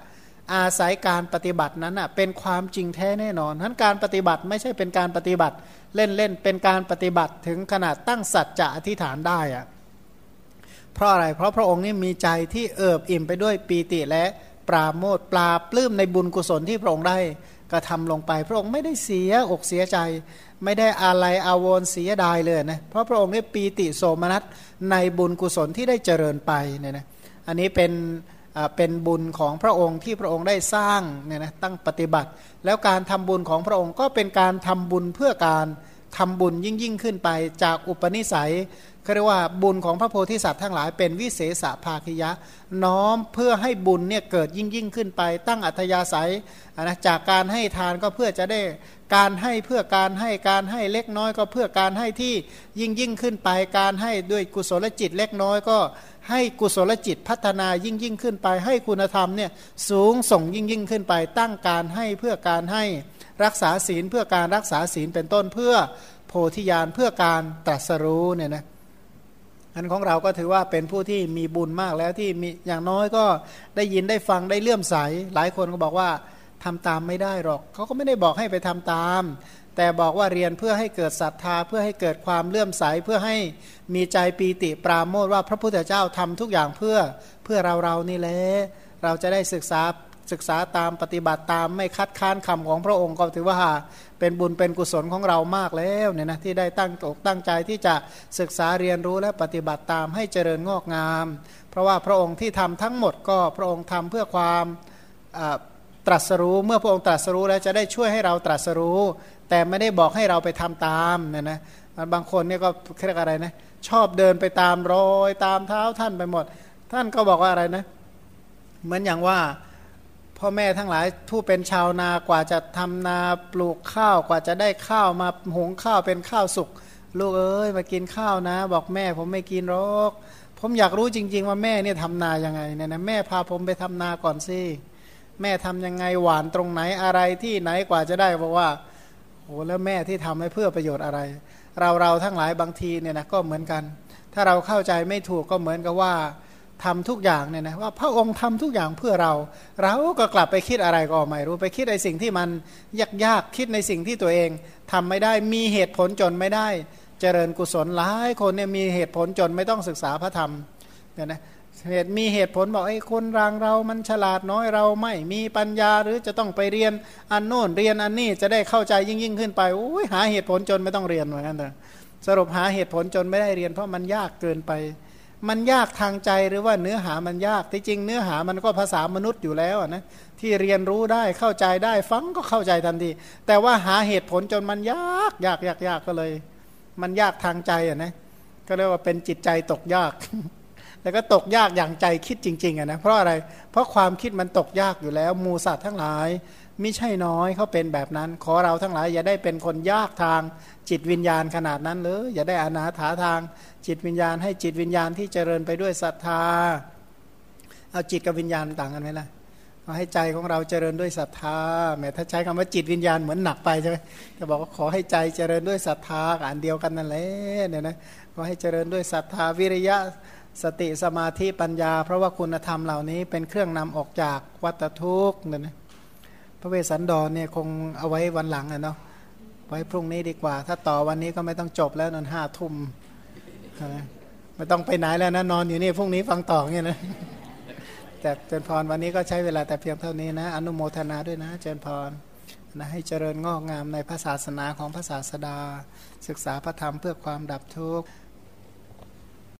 อาศัยการปฏิบัตินั้นอะเป็นความจริงแท้แน่นอนทั้นการปฏิบัติไม่ใช่เป็นการปฏิบัติ เล่นๆเป็นการปฏิบัติถึงขนาดตั้งสัจจะอธิษฐานได้อะเพราะอะไรเพราะพระองค์นี่มีใจที่เอิบอิ่มไปด้วยปีติและปราโมทปลาปลื้มในบุญกุศลที่พระองค์ได้กระทำลงไป พระองค์ไม่ได้เสียอกเสียใจ ไม่ได้อะไรอาวรเสียดายเลยนะเพราะพระองค์นี่ปีติโสมนัสในบุญกุศลที่ได้เจริญไปเนี่ยนะอันนี้เป็นเป็นบุญของพระองค์ที่พระองค์ได้สร้างเนี่ยนะตั้งปฏิบัติ แล้วการทำบุญของพระองค์ก็เป็นการทำบุญเพื่อการทำบุญยิ่งยิ่งขึ้นไปจากอุปนิสัยเขาเรียกว่าบุญของพระโพธิสัตว์ทั้งหลายเป็นวิเศษภาคิยะ น้อมเพื่อให้บุญเนี่ยเกิดยิ่งยิ่งขึ้นไป ตั้งอัธยาศัยนะจากการให้ทานก็เพื่อจะได้ การให้เพื่อการให้การให้เล็กน้อยก็เพื่อการให้ที่ยิ่งยิ่งขึ้นไป การให้ด้วยกุศลจิตเล็กน้อยก็ให้กุศลจิตพัฒนายิ่งยิ่งขึ้นไป ให้คุณธรรมเนี่ยสูงส่งยิ่งยิ่งขึ้นไป ตั้งการให้เพื่อการให้รักษาศีลเพื่อการรักษาศีลเป็นต้นเพื่อโพธิญาณเพื่อการตรัสรู้เนี่ยนะอันของเราก็ถือว่าเป็นผู้ที่มีบุญมากแล้วที่มีอย่างน้อยก็ได้ยินได้ฟังได้เลื่อมใส หลายคนก็บอกว่า ทำตามไม่ได้หรอก เขาก็ไม่ได้บอกให้ไปทำตาม แต่บอกว่าเรียนเพื่อให้เกิดศรัทธา เพื่อให้เกิดความเลื่อมใส เพื่อให้มีใจปีติปราโมทว่าพระพุทธเจ้าทำทุกอย่างเพื่อเพื่อเราเรานี่แหละ เราจะได้ศึกษาศึกษาตามปฏิบัติตามไม่คัดค้านคำของพระองค์ก็ถือว่าเป็นบุญเป็นกุศลของเรามากแล้วเนี่ยนะที่ได้ตั้งอกตั้งใจที่จะศึกษาเรียนรู้และปฏิบัติตามให้เจริญงอกงาม เพราะว่าพระองค์ที่ทำทั้งหมดก็พระองค์ทำเพื่อความ ตรัสรู้เมื่อพระองค์ตรัสรู้แล้วจะได้ช่วยให้เราตรัสรู้ แต่ไม่ได้บอกให้เราไปทำตามเนี่ยนะบางคนเนี่ยก็เรียกอะไรนะชอบเดินไปตามรอยตามเท้าท่านไปหมด ท่านก็บอกว่าอะไรนะ เหมือนอย่างว่าพ่อแม่ทั้งหลายผู้เป็นชาวนากว่าจะทำนาปลูกข้าวกว่าจะได้ข้าวมาหุงข้าวเป็นข้าวสุกลูกเอ้ยมากินข้าวนะ บอกแม่ผมไม่กินหรอก ผมอยากรู้จริง ๆ ว่าแม่เนี่ยทำนายังไงเนี่ยนะแม่พาผมไปทำนาก่อนสิ แม่ทำยังไงหวานตรงไหนอะไรที่ไหนกว่าจะได้บอกว่าโอ้แล้วแม่ที่ทำให้เพื่อประโยชน์อะไร เราเราทั้งหลายบางทีเนี่ยนะก็เหมือนกัน ถ้าเราเข้าใจไม่ถูกก็เหมือนกับว่าทำทุกอย่างเนี่ยนะว่าพระองค์ทำทุกอย่างเพื่อเรา เราก็กลับไปคิดอะไรก็ไม่รู้ไปคิดในสิ่งที่มันยากยากคิดในสิ่งที่ตัวเองทำไม่ได้มีเหตุผลจนไม่ได้ เจริญกุศลหลายคนเนี่ยมีเหตุผลจนไม่ต้องศึกษาพระธรรมเนี่ยนะ เหตุมีเหตุผลบอกไอ้คนรางเรามันฉลาดน้อยเราไม่มีปัญญาหรือจะต้องไปเรียนอันโน่นเรียนอันนี้จะได้เข้าใจยิ่งยิ่งขึ้นไปโอ้ยหาเหตุผลจนไม่ต้องเรียนเหมือนกันเลยสรุปหาเหตุผลจนไม่ได้เรียน เพราะมันยากเกินไป มันยากทางใจหรือว่าเนื้อหามันยากที่จริงเนื้อหามันก็ภาษามนุษย์อยู่แล้วนะที่เรียนรู้ได้เข้าใจได้ฟังก็เข้าใจทันที แต่ว่าหาเหตุผลจนมันยากยากยากยากก็เลย มันยากทางใจอะนะก็เรียกว่าเป็นจิตใจตกยาก แล้วก็ตกยากอย่างใจคิดจริงๆอะนะเพราะอะไรเพราะความคิดมันตกยากอยู่แล้วมูสัตว์ทั้งหลายไม่ใช่น้อยเขาเป็นแบบนั้น ขอเราทั้งหลาย อย่าได้เป็นคนยากทางจิตวิญญาณขนาดนั้นเลยอย่าได้อนาถาทางจิตวิญญาณ ให้จิตวิญญาณที่เจริญไปด้วยศรัทธา เอาจิตกับวิญญาณต่างกันไหมล่ะเอาให้ใจของเราเจริญด้วยศรัทธาแม้ถ้าใช้คำว่าจิตวิญญาณเหมือนหนักไปใช่ไหมจะบอกว่าขอให้ใจเจริญด้วยศรัทธาอันเดียวกันนั่นแหละเนี่ยนะขอให้เจริญด้วยศรัทธาวิริยะ สติสมาธิปัญญา เพราะว่าคุณธรรมเหล่านี้เป็นเครื่องนำออกจากวัฏทุกข์เนี่ยนะพระเวสสันดรเนี่ยคงเอาไว้วันหลังอะเนาะไว้พรุ่งนี้ดีกว่า ถ้าต่อวันนี้ก็ไม่ต้องจบแล้วนอนห้าทุ่มไม่ต้องไปไหนแล้วนะนอนอยู่นี่พรุ่งนี้ฟังต่อเงี้ยนะแต่เจริญพรวันนี้ก็ใช้เวลาแต่เพียงเท่านี้นะ อนุโมทนาด้วยนะเจริญพรนะให้เจริญงอกงามในพระศาสนาของพระศาสดา ศึกษาพระธรรมเพื่อความดับทุกข์